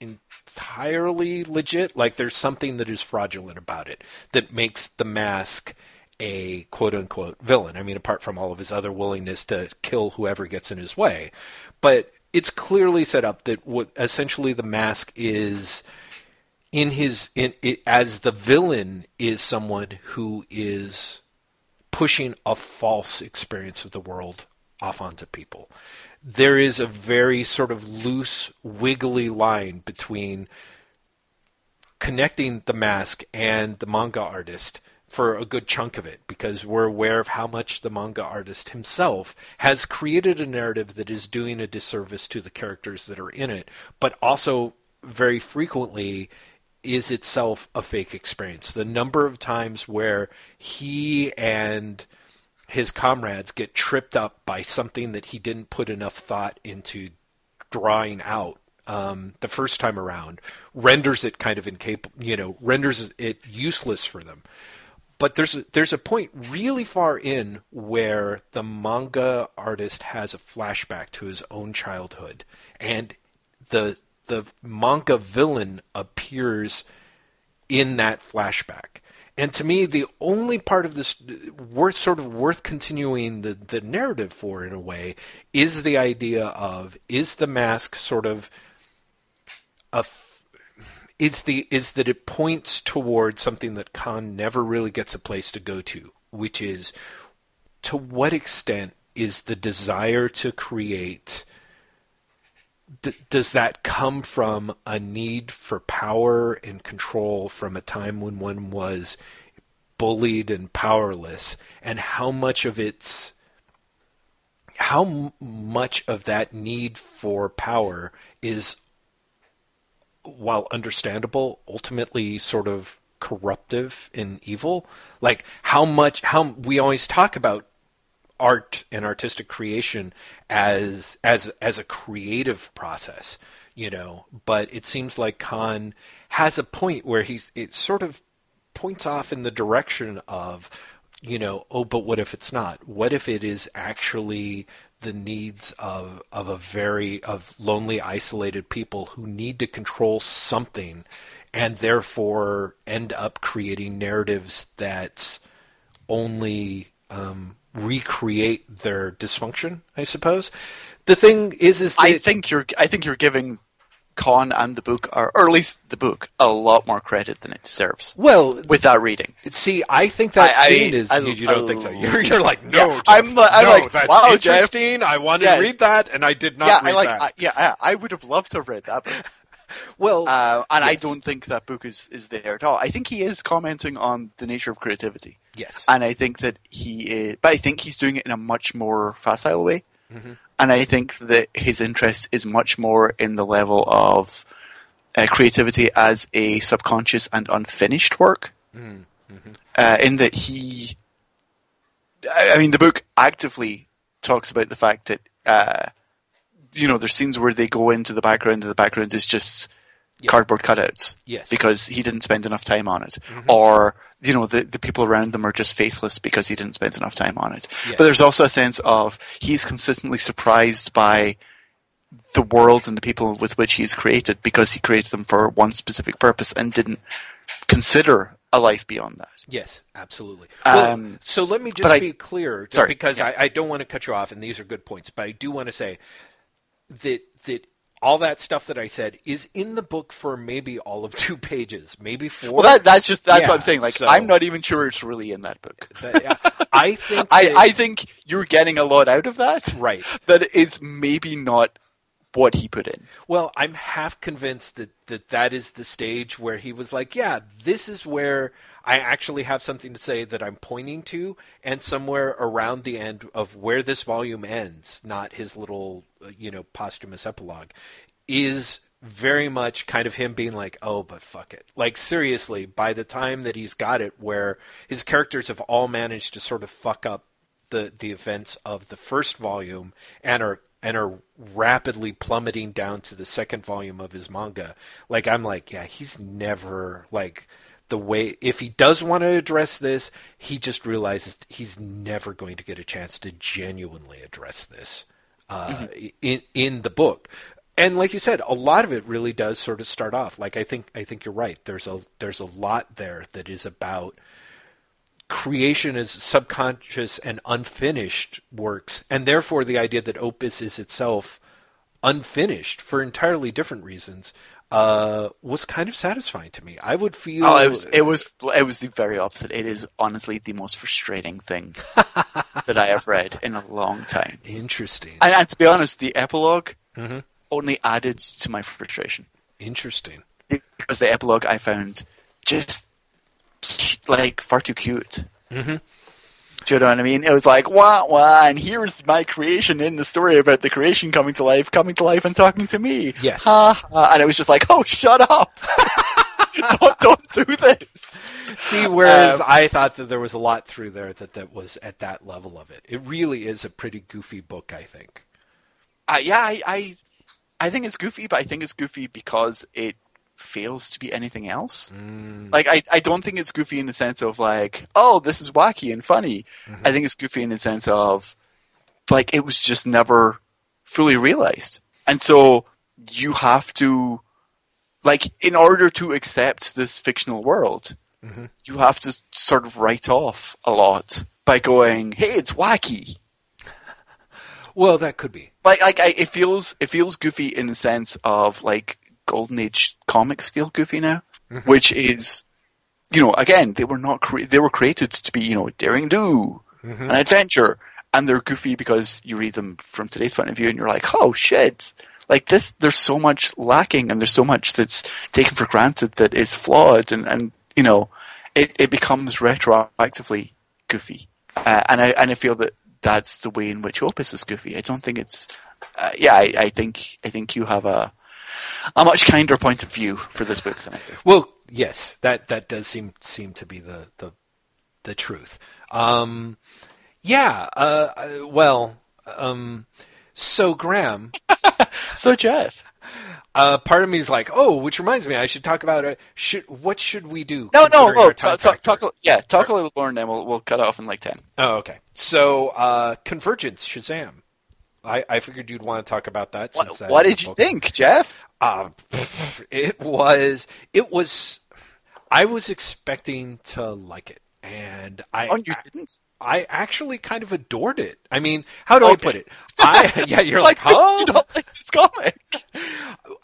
entirely legit. Like there's something that is fraudulent about it that makes the mask a quote unquote villain. I mean, apart from all of his other willingness to kill whoever gets in his way. But it's clearly set up that what essentially the mask is in his in it, as the villain is someone who is pushing a false experience of the world off onto people there is a very sort of loose, wiggly line between connecting the mask and the manga artist for a good chunk of it because we're aware of how much the manga artist himself has created a narrative that is doing a disservice to the characters that are in it, but also very frequently is itself a fake experience. The number of times where he and his comrades get tripped up by something that he didn't put enough thought into drawing out um, the first time around renders it kind of incapable, you know, renders it useless for them. but there's a, there's a point really far in where the manga artist has a flashback to his own childhood, and the the manga villain appears in that flashback. And to me, the only part of this worth sort of worth continuing the, the narrative for in a way is the idea of is the mask sort of a is the is that it points towards something that Kon never really gets a place to go to, which is to what extent is the desire to create d- does that come from a need for power and control from a time when one was bullied and powerless? And how much of it's how m- much of that need for power is while understandable ultimately sort of corruptive and evil? Like how much how we always talk about art and artistic creation as as as a creative process, you know. But it seems like Kon has a point where he's it sort of points off in the direction of, you know, oh, but what if it's not? What if it is actually the needs of of a very of lonely, isolated people who need to control something, and therefore end up creating narratives that only um, recreate their dysfunction. I suppose. The thing is, is I think you're. I think you're giving Kon and the book, or, or at least the book, a lot more credit than it deserves. Well, with that reading, see, I think that I- I- scene is. I- you, you don't I- think so? You're, you're like, no, Yeah, Jeff, I'm li- I'm like, that's wow, Jeff. interesting. I wanted Yes. to read that, and I did not yeah, read I like. that. I, yeah, I, I would have loved to have read that, book. Well, uh, and I don't think that book is is there at all. I think he is commenting on the nature of creativity, yes, and I think that he, is, but I think he's doing it in a much more facile way, Mm-hmm. and I think that his interest is much more in the level of uh, creativity as a subconscious and unfinished work. Mm-hmm. Uh, in that he, I I mean, the book actively talks about the fact that uh, you know there's scenes where they go into the background and the background is just Yeah. cardboard cutouts Yes. because he didn't spend enough time on it, Mm-hmm. or you know the the people around them are just faceless because he didn't spend enough time on it. Yes. But there's also a sense of he's consistently surprised by the worlds and the people with which he's created because he created them for one specific purpose and didn't consider a life beyond that. Yes, absolutely. Um, well, so let me just but I- be clear, Sorry, because yeah. I, I don't want to cut you off, and these are good points, but I do want to say that that all that stuff that I said is in the book for maybe all of two pages, maybe four. Well, that, that's just that's Yeah, what I'm saying. Like so- I'm not even sure it's really in that book. But, yeah, I think I, I think you're getting a lot out of that. Right. That is maybe not what he put in. Well, I'm half convinced that, that that is the stage where he was like, yeah, this is where I actually have something to say that I'm pointing to, and somewhere around the end of where this volume ends, not his little, uh, you know, posthumous epilogue, is very much kind of him being like, oh, but fuck it. Like, seriously, by the time that he's got it, where his characters have all managed to sort of fuck up the the events of the first volume and are and are rapidly plummeting down to the second volume of his manga. Like I'm like, yeah, he's never like the way if he does want to address this, he just realizes he's never going to get a chance to genuinely address this uh, in in the book. And like you said, a lot of it really does sort of start off. Like I think I think you're right. There's a there's a lot there that is about creation as subconscious and unfinished works, and therefore the idea that opus is itself unfinished for entirely different reasons uh, was kind of satisfying to me. I would feel Oh, it was it was it was the very opposite. It is honestly the most frustrating thing that I have read in a long time. interesting. And, and to be honest, the epilog Mhm. only added to my frustration Interesting. because the epilogue I found just like far too cute. Mm-hmm. Do you know what I mean? It was like wah wah, and here's my creation in the story about the creation coming to life, coming to life, and talking to me. Yes. And it was just like, oh, shut up! don't, don't do this. See, whereas Um, I thought that there was a lot through there that that was at that level of it. It really is a pretty goofy book, I think. Uh, yeah, I, I, I think it's goofy, but I think it's goofy because it fails to be anything else. Mm. Like I, I don't think it's goofy in the sense of like, oh, this is wacky and funny. Mm-hmm. I think it's goofy in the sense of like it was just never fully realized. And so you have to like in order to accept this fictional world, Mm-hmm. you have to sort of write off a lot by going, "Hey, it's wacky." Well, that could be. Like, like I, it feels it feels goofy in the sense of like golden age comics feel goofy now, which is, you know, again they were not cre- they were created to be you know daring do an adventure, and they're goofy because you read them from today's point of view, and you're like, oh shit. Like this, there's so much lacking, and there's so much that's taken for granted that is flawed, and, and you know, it, it becomes retroactively goofy, uh, and I and I feel that that's the way in which Opus is goofy. I don't think it's, uh, yeah, I, I think I think you have a a much kinder point of view for this book than I do. Well, yes, that that does seem seem to be the the the truth. Um, yeah. Uh, uh, well. Um, so Graeme, So Jeff, uh, part of me is like, oh, which reminds me, I should talk about it. Should what should we do? no, no, no, talk, talk, talk, yeah, talk a little more, and then we'll we'll cut off in like ten. Oh, okay. So, uh, Convergence, Shazam. I, I figured you'd want to talk about that. What, that what did you think, Jeff? Uh, it was. It was. I was expecting to like it, and I. Oh, you didn't. I actually kind of adored it. I mean, how do I put it? I yeah, you're It's like, huh? you don't like this comic.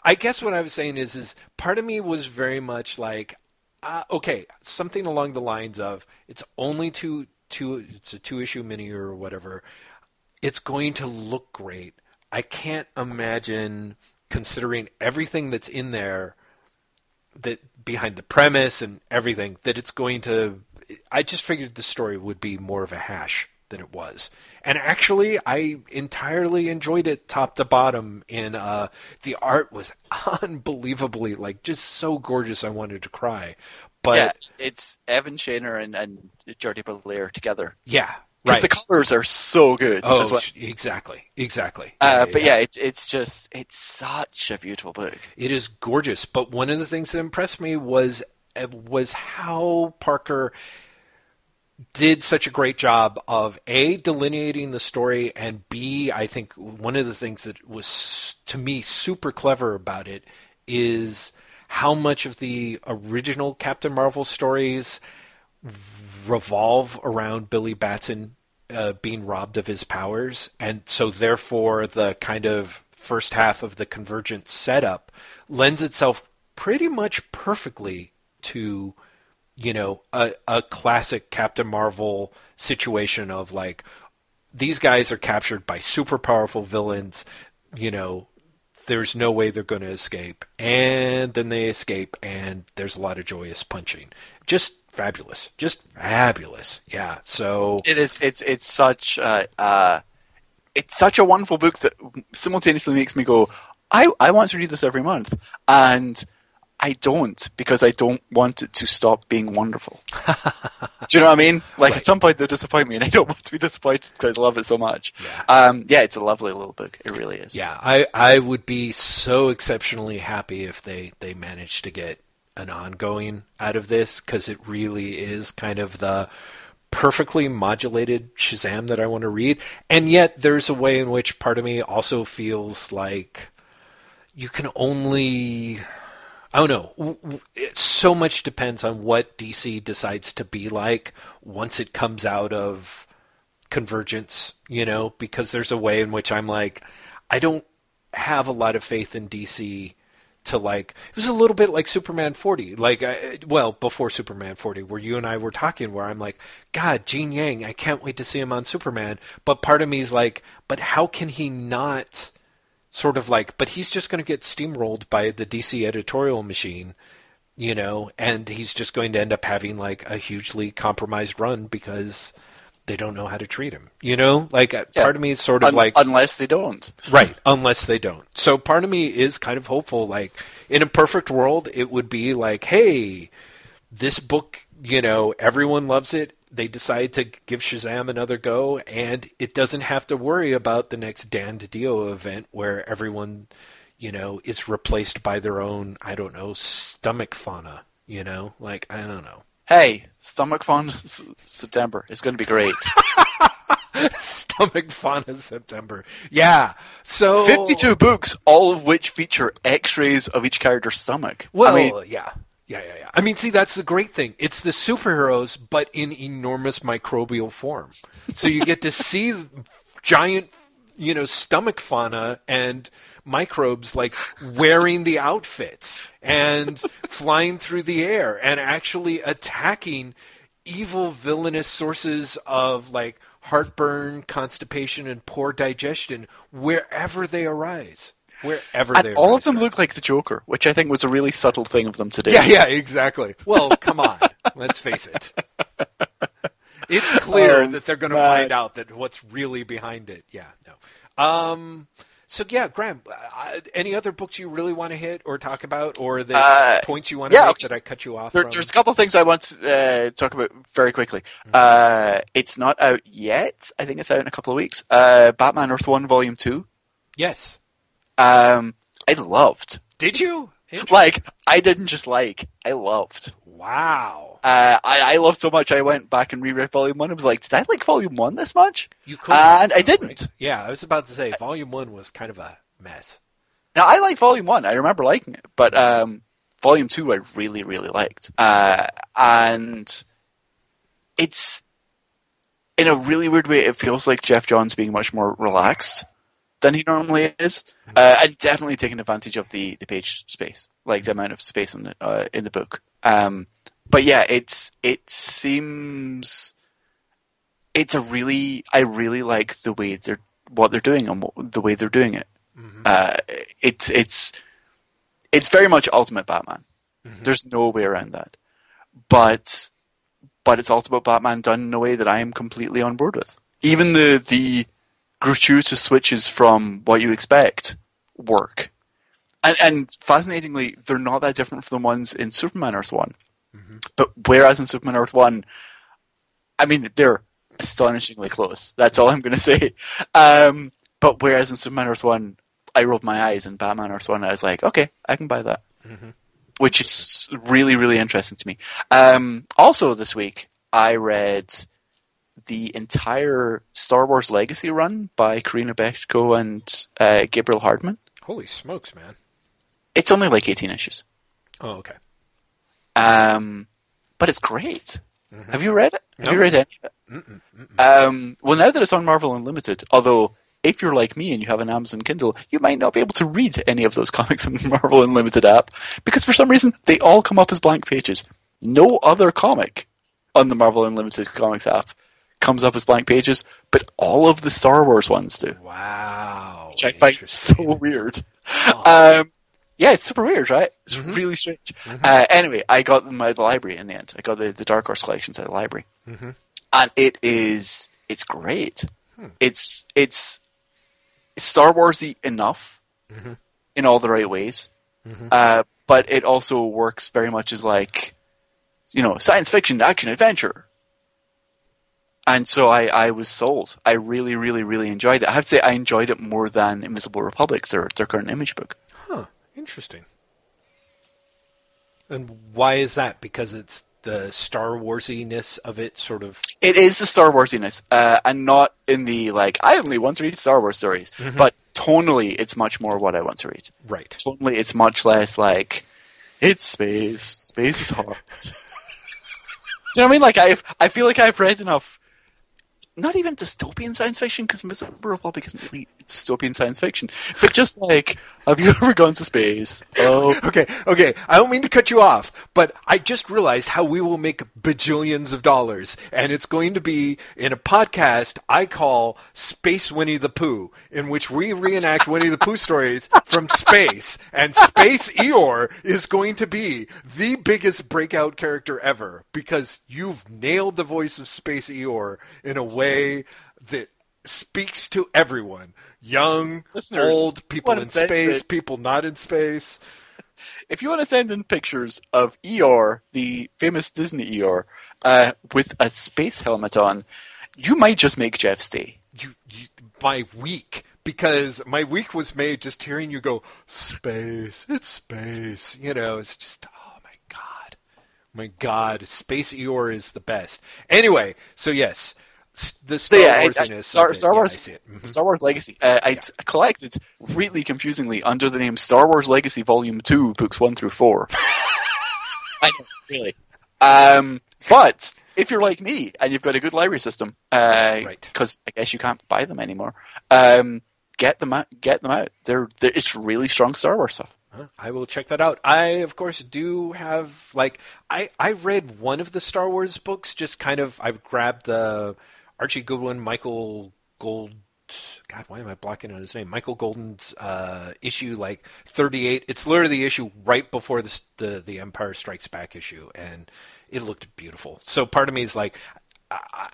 I guess what I was saying is, is part of me was very much like, uh, okay, something along the lines of, it's only two, two, it's a two issue mini or whatever. It's going to look great. I can't imagine, considering everything that's in there, that behind the premise and everything, that it's going to. I just figured the story would be more of a hash than it was. And actually, I entirely enjoyed it top to bottom. In uh, the art was unbelievably like just so gorgeous. I wanted to cry. But yeah, it's Evan Shaner and, and Jordie Bellaire together. yeah, Because right. the colors are so good oh, as well. exactly, exactly. Uh, but yeah, it's it's just it's such a beautiful book. It is gorgeous, but one of the things that impressed me was uh, was how Parker did such a great job of a delineating the story and b I think one of the things that was to me super clever about it is how much of the original Captain Marvel stories revolve around Billy Batson uh, being robbed of his powers, and so therefore the kind of first half of the Convergence setup lends itself pretty much perfectly to you know a, a classic Captain Marvel situation of like these guys are captured by super powerful villains, you know, there's no way they're going to escape. And then they escape, and there's a lot of joyous punching. Just fabulous. Just fabulous. Yeah. So, It is. It's it's such uh, uh, it's such a wonderful book that simultaneously makes me go, I I want to read this every month, and I don't because I don't want it to stop being wonderful. Do you know what I mean? Like Right. at some point they'll disappoint me, and I don't want to be disappointed because I love it so much. Yeah. Um, yeah, it's a lovely little book. It really is. yeah, I, I would be so exceptionally happy if they, they managed to get an ongoing out of this because it really is kind of the perfectly modulated Shazam that I want to read. And yet there's a way in which part of me also feels like you can only I don't know. It, so much depends on what DC decides to be like once it comes out of Convergence, you know, because there's a way in which I'm like, I don't have a lot of faith in DC to like. It was a little bit like Superman 40, like, I, well, before Superman 40, where you and I were talking, where I'm like, God, Gene Yang, I can't wait to see him on Superman. But part of me is like, but how can he not? sort of like, but he's just going to get steamrolled by the DC editorial machine, you know, and he's just going to end up having like a hugely compromised run because they don't know how to treat him, you know? Like, uh Yeah. part of me is sort of Un- like, unless they don't. right, unless they don't. So part of me is kind of hopeful, like, in a perfect world, it would be like, hey, this book, you know, everyone loves it. They decide to give Shazam another go, and it doesn't have to worry about the next Dan DiDio event where everyone, you know, is replaced by their own, I don't know, stomach fauna. You know, like I don't know. Hey, Stomach Fun S- September. It's going to be great. stomach fauna September. Yeah. So 52 books, all of which feature x-rays of each character's stomach. Well, I mean, yeah. Yeah, yeah, yeah. I mean, see, that's the great thing. It's the superheroes, but in enormous microbial form. So you get to see giant, you know, stomach fauna and microbes like wearing the outfits and flying through the air and actually attacking evil, villainous sources of like heartburn, constipation, and poor digestion wherever they arise. Wherever they all arise. of them look like the Joker, which I think was a really subtle thing of them to do. Yeah, yeah, exactly. Well, come on. Let's face it. It's clear Oh, that they're going to find out that what's really behind it. Yeah, no. Um, so yeah, Graeme, uh, any other books you really want to hit or talk about, or the Uh, points you want to yeah, make okay. that I cut you off There, from? there's a couple of things I want to uh, talk about very quickly. Mm-hmm. Uh, it's not out yet. I think it's out in a couple of weeks. Uh, Batman Earth One Volume Two. Yes. Um, I loved. Did you? Like, I didn't just like. I loved. Wow. Uh, I, I loved so much. I went back and reread Volume One. I was like, did I like Volume One this much? You could. And I didn't. Yeah, I was about to say Volume One was kind of a mess. Now I liked Volume One. I remember liking it, but um, Volume Two I really, really liked. Uh, and it's in a really weird way. It feels like Geoff Johns being much more relaxed than he normally is, uh, and definitely taking advantage of the, the page space, like the amount of space in the uh, in the book. Um, but yeah, it's it seems it's a really I really like the way they're what they're doing and what, the way they're doing it. Uh, it's it's it's very much Ultimate Batman. There's no way around that. But but it's Ultimate Batman done in a way that I am completely on board with. Even the the gratuitous switches from what you expect work. And and fascinatingly, they're not that different from the ones in Superman Earth One. But whereas in Superman Earth One, I mean they're astonishingly close. That's all I'm going to say. Um, but whereas in Superman Earth One, I rolled my eyes, and Batman Earth One, I was like, okay, I can buy that, which is really really interesting to me. Um, also this week, I read the entire Star Wars Legacy run by Corinna Bechko and uh, Gabriel Hardman. Holy smokes, man. It's only like 18 issues, Oh, okay. um, but it's great. Have you read it? Have you read any of it? Um, well, now that it's on Marvel Unlimited, although if you're like me and you have an Amazon Kindle, you might not be able to read any of those comics in the Marvel Unlimited app because for some reason they all come up as blank pages. No other comic on the Marvel Unlimited comics app comes up as blank pages, but all of the Star Wars ones do, Wow. which I find so weird. Um, yeah, it's super weird, right? It's Mm-hmm. really strange. Uh, anyway, I got them out of the library in the end. I got the, the Dark Horse collections out of the library, Mm-hmm. and it is it's great. Hmm. It's it's Star Warsy enough Mm-hmm. in all the right ways, uh, but it also works very much as like you know science fiction, action, adventure. And so I, I was sold. I really, really, really enjoyed it. I have to say I enjoyed it more than Invisible Republic, their their current image book. Huh. Interesting. And why is that? Because it's the Star Warsiness of it, sort of. It is the Star Warsiness, uh, and not in the like I only want to read Star Wars stories, but tonally it's much more what I want to read. Right. Tonally, it's much less like it's space. Space is hard. Do you know what I mean? Like I've I feel like I've read enough. Not even dystopian science fiction, because Invisible Republic isn't really dystopian science fiction, but just like, have you ever gone to space? Oh, Okay, okay. I don't mean to cut you off, but I just realized how we will make bajillions of dollars, and it's going to be in a podcast I call Space Winnie the Pooh, in which we reenact Winnie the Pooh stories from space, and Space Eeyore is going to be the biggest breakout character ever because you've nailed the voice of Space Eeyore in a way that speaks to everyone. Young, Listeners, old, people in space, that- people not in space. if you want to send in pictures of Eeyore, the famous Disney Eeyore, uh, with a space helmet on, you might just make Jeff stay. you, you by week because my week was made just hearing you go space. It's space. You know, it's just oh my god, my god, Space Eeyore is the best. Anyway, so yes, the Star So yeah, I- Wars I- Star, Star Wars, Mm-hmm. Star Wars Legacy. Uh, I t- collected really confusingly under the name Star Wars Legacy Volume Two, books one through four. I know, really. Um, but if you're like me and you've got a good library system, uh, Right. Because I guess you can't buy them anymore. Um, get them out. Get them out. They're, they're it's really strong Star Wars stuff. I will check that out. I, of course, do have like I I read one of the Star Wars books. Just kind of, I grabbed the Archie Goodwin, Michael Gold. God, why am I blocking on his name? Michael Golden's uh, issue, like thirty-eight. It's literally the issue right before the the, the Empire Strikes Back issue, and it looked beautiful. So part of me is like, I,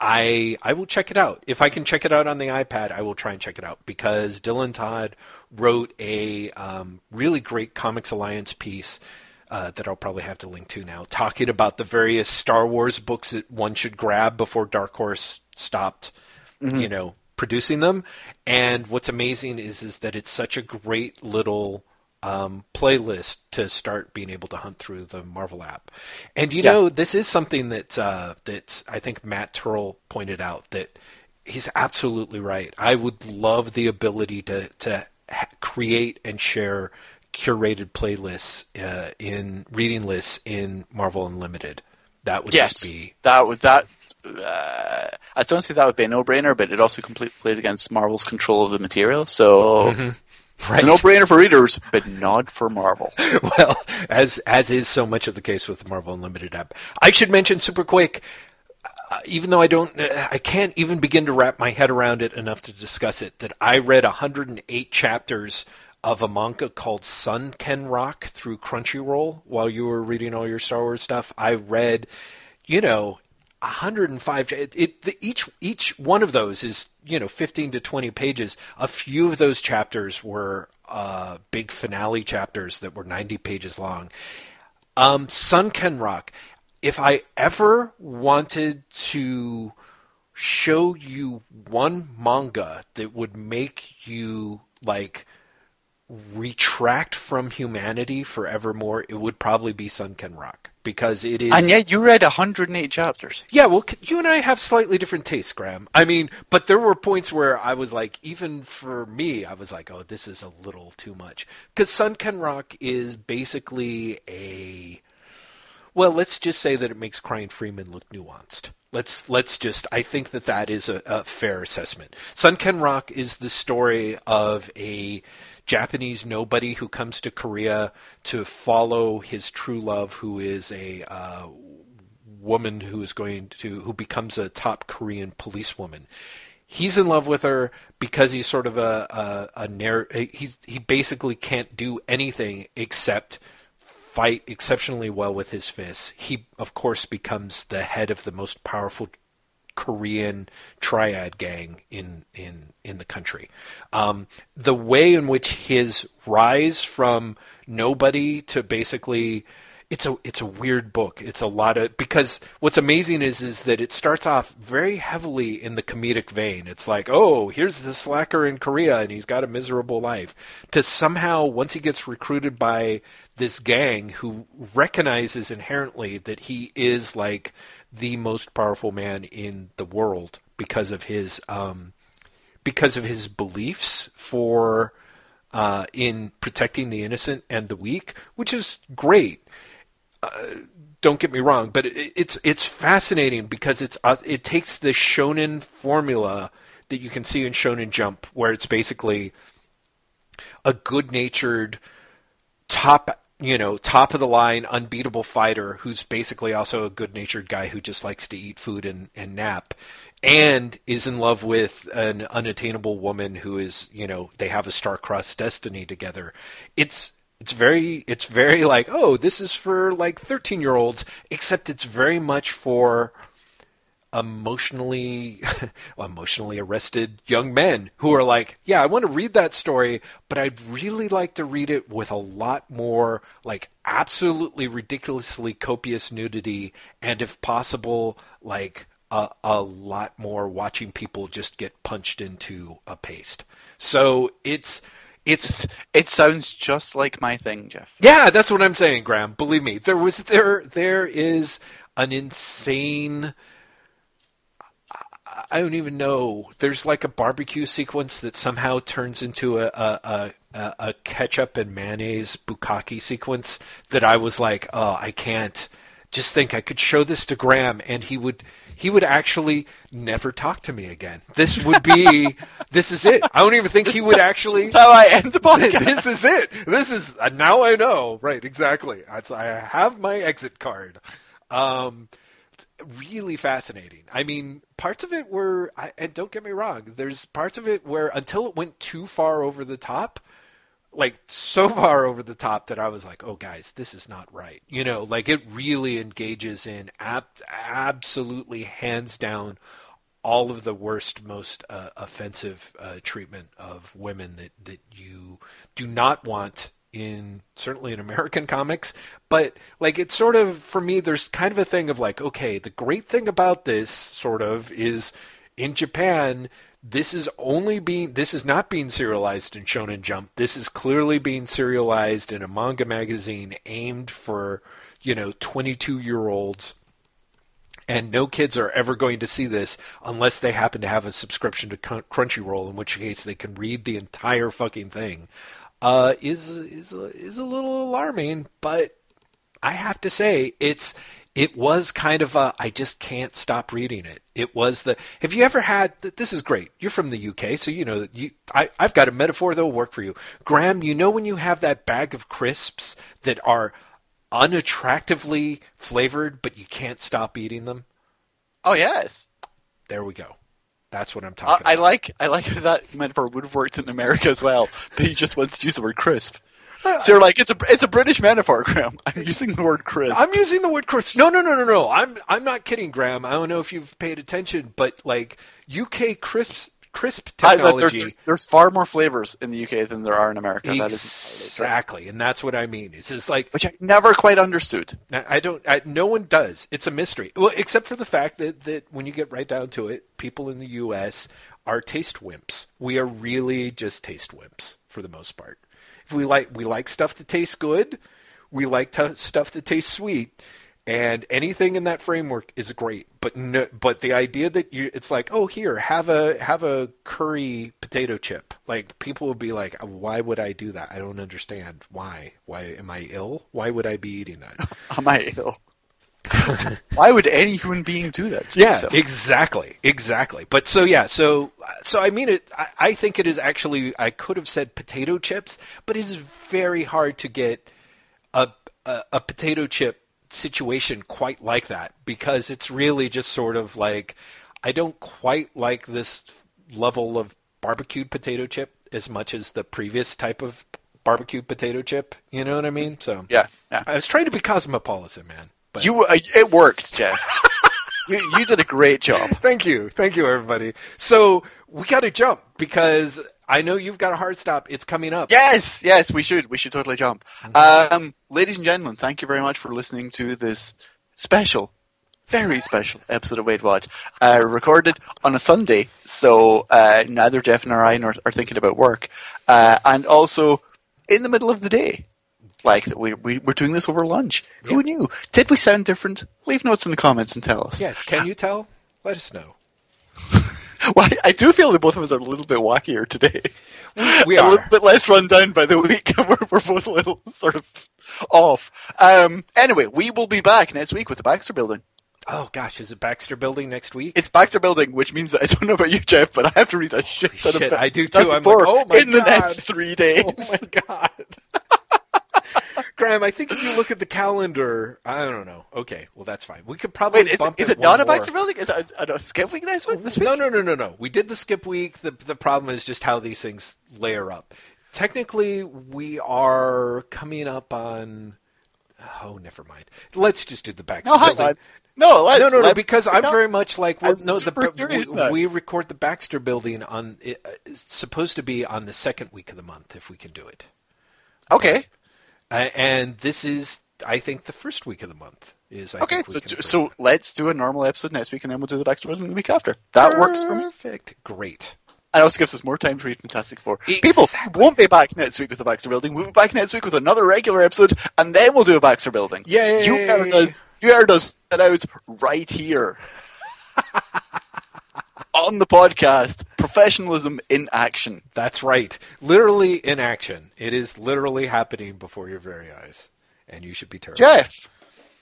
I I will check it out. If I can check it out on the iPad, I will try and check it out because Dylan Todd wrote a um, really great Comics Alliance piece uh, that I'll probably have to link to now, talking about the various Star Wars books that one should grab before Dark Horse stopped, you know, producing them. And what's amazing is is that it's such a great little um, playlist to start being able to hunt through the Marvel app. And you Yeah. know, this is something that uh, that I think Matt Turrell pointed out that he's absolutely right. I would love the ability to to ha- create and share curated playlists uh, in reading lists in Marvel Unlimited. That would Yes, just be that would that. Uh, I don't see that would be a no-brainer, but it also completely plays against Marvel's control of the material. So it's a no-brainer for readers, but not for Marvel. well, as as is so much of the case with the Marvel Unlimited app. I should mention super quick. Uh, even though I don't, uh, I can't even begin to wrap my head around it enough to discuss it. That I read 108 chapters of a manga called Sun Ken Rock through Crunchyroll while you were reading all your Star Wars stuff. I read, you know, 105 it, it the, each each one of those is you know 15 to 20 pages a few of those chapters were uh, big finale chapters that were 90 pages long um, sun ken rock if i ever wanted to show you one manga that would make you like retract from humanity forevermore it would probably be Sunken rock because it is And yet, you read 108 chapters. yeah, well, you and I have slightly different tastes, Graeme. I mean, but there were points where I was like, even for me, I was like, oh, this is a little too much. Because Sunken Rock is basically a. Well, let's just say that it makes Crying Freeman look nuanced. Let's let's just. I think that that is a, a fair assessment. Sunken Rock is the story of a Japanese nobody who comes to Korea to follow his true love, who is a uh, woman who is going to who becomes a top Korean policewoman. He's in love with her because he's sort of a a, a narr- he's he basically can't do anything except fight exceptionally well with his fists. He of course becomes the head of the most powerful Korean triad gang in in in the country. Um, the way in which his rise from nobody to basically it's a it's a weird book. It's a lot of because what's amazing is is that it starts off very heavily in the comedic vein. It's like, oh, here's the slacker in Korea and he's got a miserable life. To somehow once he gets recruited by this gang who recognizes inherently that he is like the most powerful man in the world because of his um, because of his beliefs for uh, in protecting the innocent and the weak, which is great. Don't get me wrong, but it, it's it's fascinating because it's uh, it takes the shonen formula that you can see in Shonen Jump, where it's basically a good-natured top you know top of the line unbeatable fighter who's basically also a good natured guy who just likes to eat food and, and nap and is in love with an unattainable woman who is you know they have a star-crossed destiny together. It's it's very it's very like oh this is for like 13 year olds except it's very much for emotionally emotionally arrested young men who are like, yeah, I want to read that story, but I'd really like to read it with a lot more like absolutely ridiculously copious nudity and if possible like a, a lot more watching people just get punched into a paste. So it's it's It sounds just like my thing, Jeff. yeah, that's what I'm saying, Graeme. Believe me, there was there there is an insane. I- don't even know. There's like a barbecue sequence that somehow turns into a, a, a a ketchup and mayonnaise bukkake sequence that I was like, oh, I can't. Just think, I could show this to Graeme, and he would he would actually never talk to me again. This would be this is it. I don't even think he would actually. This is how I end the podcast. this is it. This is uh, now I know. Right, exactly. That's, I have my exit card. Um, really fascinating. I mean, parts of it were, I, and don't get me wrong, there's parts of it where until it went too far over the top, like so far over the top that I was like, "Oh, guys, this is not right." You know, like it really engages in ab- absolutely hands down all of the worst, most uh, offensive uh, treatment of women that that you do not want in certainly in American comics, but like it's sort of for me there's kind of a thing of like okay, the great thing about this sort of is in Japan this is only being this is not being serialized in Shonen Jump. This is clearly being serialized in a manga magazine aimed for, you know, 22-year-olds and no kids are ever going to see this unless they happen to have a subscription to Crunchyroll, in which case they can read the entire fucking thing. Uh, is is is a little alarming, but I have to say it's it was kind of a I just can't stop reading it. It was the have you ever had this is great. You're from the UK, so you know that you I I've got a metaphor that will work for you. Graeme, you know when you have that bag of crisps that are unattractively flavored but you can't stop eating them? Oh yes, There we go. That's what I'm I, talking I about. like I like how that metaphor would have worked in America as well. But he just wants to use the word crisp. So you're like, it's a it's a British metaphor, Graeme. I'm using the word crisp. I'm using the word crisp. No, no, no, no, no. I'm I'm not kidding, Graeme. I don't know if you've paid attention, but like UK crisp crisp I- there's, technology. there's, there's far more flavors in the UK than there are in America. That is Exactly, and that's what I mean. It's just like which I never quite understood. I don't. I, no one does. It's a mystery. Well, except for the fact that that when you get right down to it, people in the U.S. are taste wimps. We are really just taste wimps for the most part. We like we like stuff that tastes good, we like t- stuff that tastes sweet, and anything in that framework is great. But no, but the idea that you it's like oh here have a have a curry potato chip. Like people will be like why would I do that? I don't understand. Why? Why am I ill? Why would I be eating that? Am I ill? Why would any human being do that? to Yeah, themselves? exactly, exactly. But so yeah, so so I mean it. I, I think it is actually. I could have said potato chips, but it is very hard to get a, a a potato chip situation quite like that because it's really just sort of like I don't quite like this level of barbecued potato chip as much as the previous type of barbecued potato chip. You know what I mean? So yeah, yeah. I was trying to be cosmopolitan, man. But You uh, it worked, Jeff. you you did a great job. Thank you. Thank you, everybody. So we got to jump because I know you've got a hard stop. It's coming up. Yes, yes, we should. We should totally jump. Um, ladies and gentlemen, thank you very much for listening to this special, very special episode of Wait What, uh, recorded on a Sunday. So uh, neither Jeff nor I nor, are thinking about work, uh, and also in the middle of the day. Like we, we we're doing this over lunch. Who knew? Did we sound different? Leave notes in the comments and tell us. Yes. Can you tell? Let us know. Well, I do feel that both of us are a little bit wackier today. We are. A little bit less run down by the week. we're, we're both a little sort of off. Um, anyway, we will be back next week with the Baxter Building. Oh gosh, is it Baxter Building next week? It's Baxter Building, which means that I don't know about you, Jeff, but I have to read a shit ton shit, of I do too. I'm like, oh my in the next three days. oh my god. Graeme, I think if you look at the calendar, I don't know. Okay, well that's fine. We could probably Wait, is, it, bump is it it not one a more. Baxter Building? Is it a, a skip week next week? This week? No, no, no, no, no. We did the skip week. The the problem is just how these things layer up. Technically, we are coming up on. Oh, never mind. Let's just do the Baxter No, hang building. No, let, No, no, no, because I'm no. very much like well, I'm no. The, curious we, we record the Baxter Building on. It, uh, it's supposed to be on the second week of the month if we can do it. Okay. Uh, and this is I think the first week of the month is. I Okay, think so bring so let's do a normal episode next week, and then we'll do the Baxter Building the week after. That works for me. Perfect. Great. And also gives us more time to read Fantastic Four. Exactly. People won't be back next week with the Baxter Building. We'll be back next week with another regular episode, and then we'll do a Baxter Building. Yay! You heard us. You heard us set out right here on the podcast. Professionalism in action. That's right. Literally in action. It is literally happening before your very eyes, and you should be terrified. Jeff,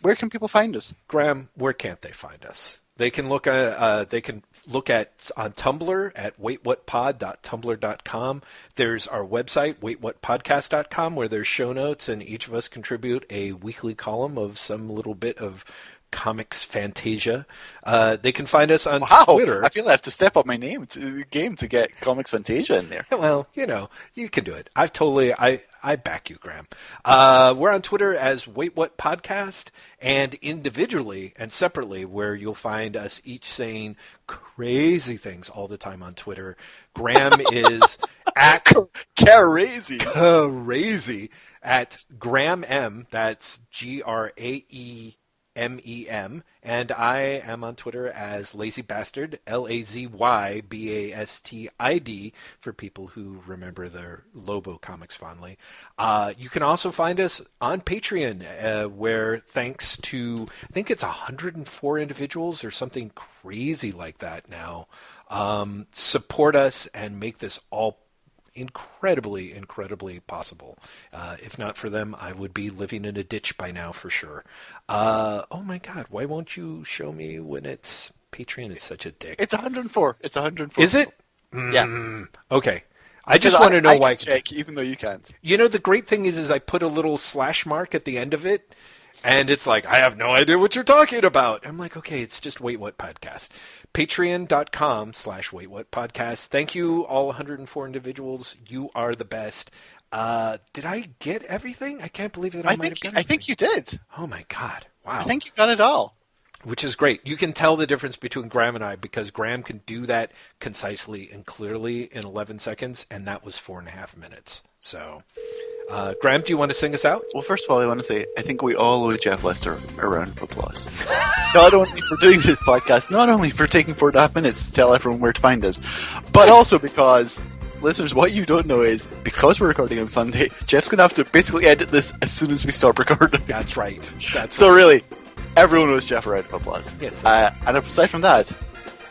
where can people find us? Graeme, where can't they find us? They can look at uh, they can look at on Tumblr at waitwhatpod.tumblr.com. There's our website waitwhatpodcast.com where there's show notes and each of us contribute a weekly column of some little bit of comics fantasia. Uh, they can find us on Wow, Twitter. I feel I have to step up my name to game to get Comics Fantasia in there. Well, you know, you can do it. I've totally, I, I back you, Graeme. Uh, we're on Twitter as Wait What Podcast, and individually and separately, where you'll find us each saying crazy things all the time on Twitter. Graeme is at Crazy. crazy at Graeme M. That's G R A E M E M. And I am on Twitter as Lazy Bastard, L A Z Y B A S T I D, for people who remember their Lobo comics fondly. Uh, you can also find us on Patreon, uh, where thanks to, I think it's 104 individuals or something crazy like that now, um, support us and make this all incredibly, incredibly possible. Uh, if not for them, I would be living in a ditch by now for sure. Uh, oh my God, why won't you show me when it's Patreon is such a dick? It's 104. It's 104. Is it? Yeah. Mm, okay. I just want to know I why. check, even though you can't. You know, the great thing is, is I put a little slash mark at the end of it, and it's like, I have no idea what you're talking about. I'm like, okay, it's just Wait What Podcast. Patreon.com slash Wait What Podcast. Thank you, all 104 individuals. You are the best. Uh, did I get everything? I can't believe that I, I might think I think you did. Oh my God. Wow I think you got it all. which is great. You can tell the difference between Graeme and I because Graeme can do that concisely and clearly in 11 seconds, and that was four and a half minutes. So, uh, Graeme, do you want to sing us out? Well, first of all, I want to say I think we all owe Jeff Lester a round of applause. not only for doing this podcast, not only for taking four and a half minutes to tell everyone where to find us, but also because, listeners, what you don't know is because we're recording on Sunday, Jeff's going to have to basically edit this as soon as we stop recording. That's right. That's So, really, everyone owes Jeff a round of applause. Yes. Uh, and aside from that,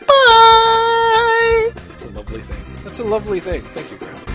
bye! That's a lovely thing. That's a lovely thing. Thank you, Graeme.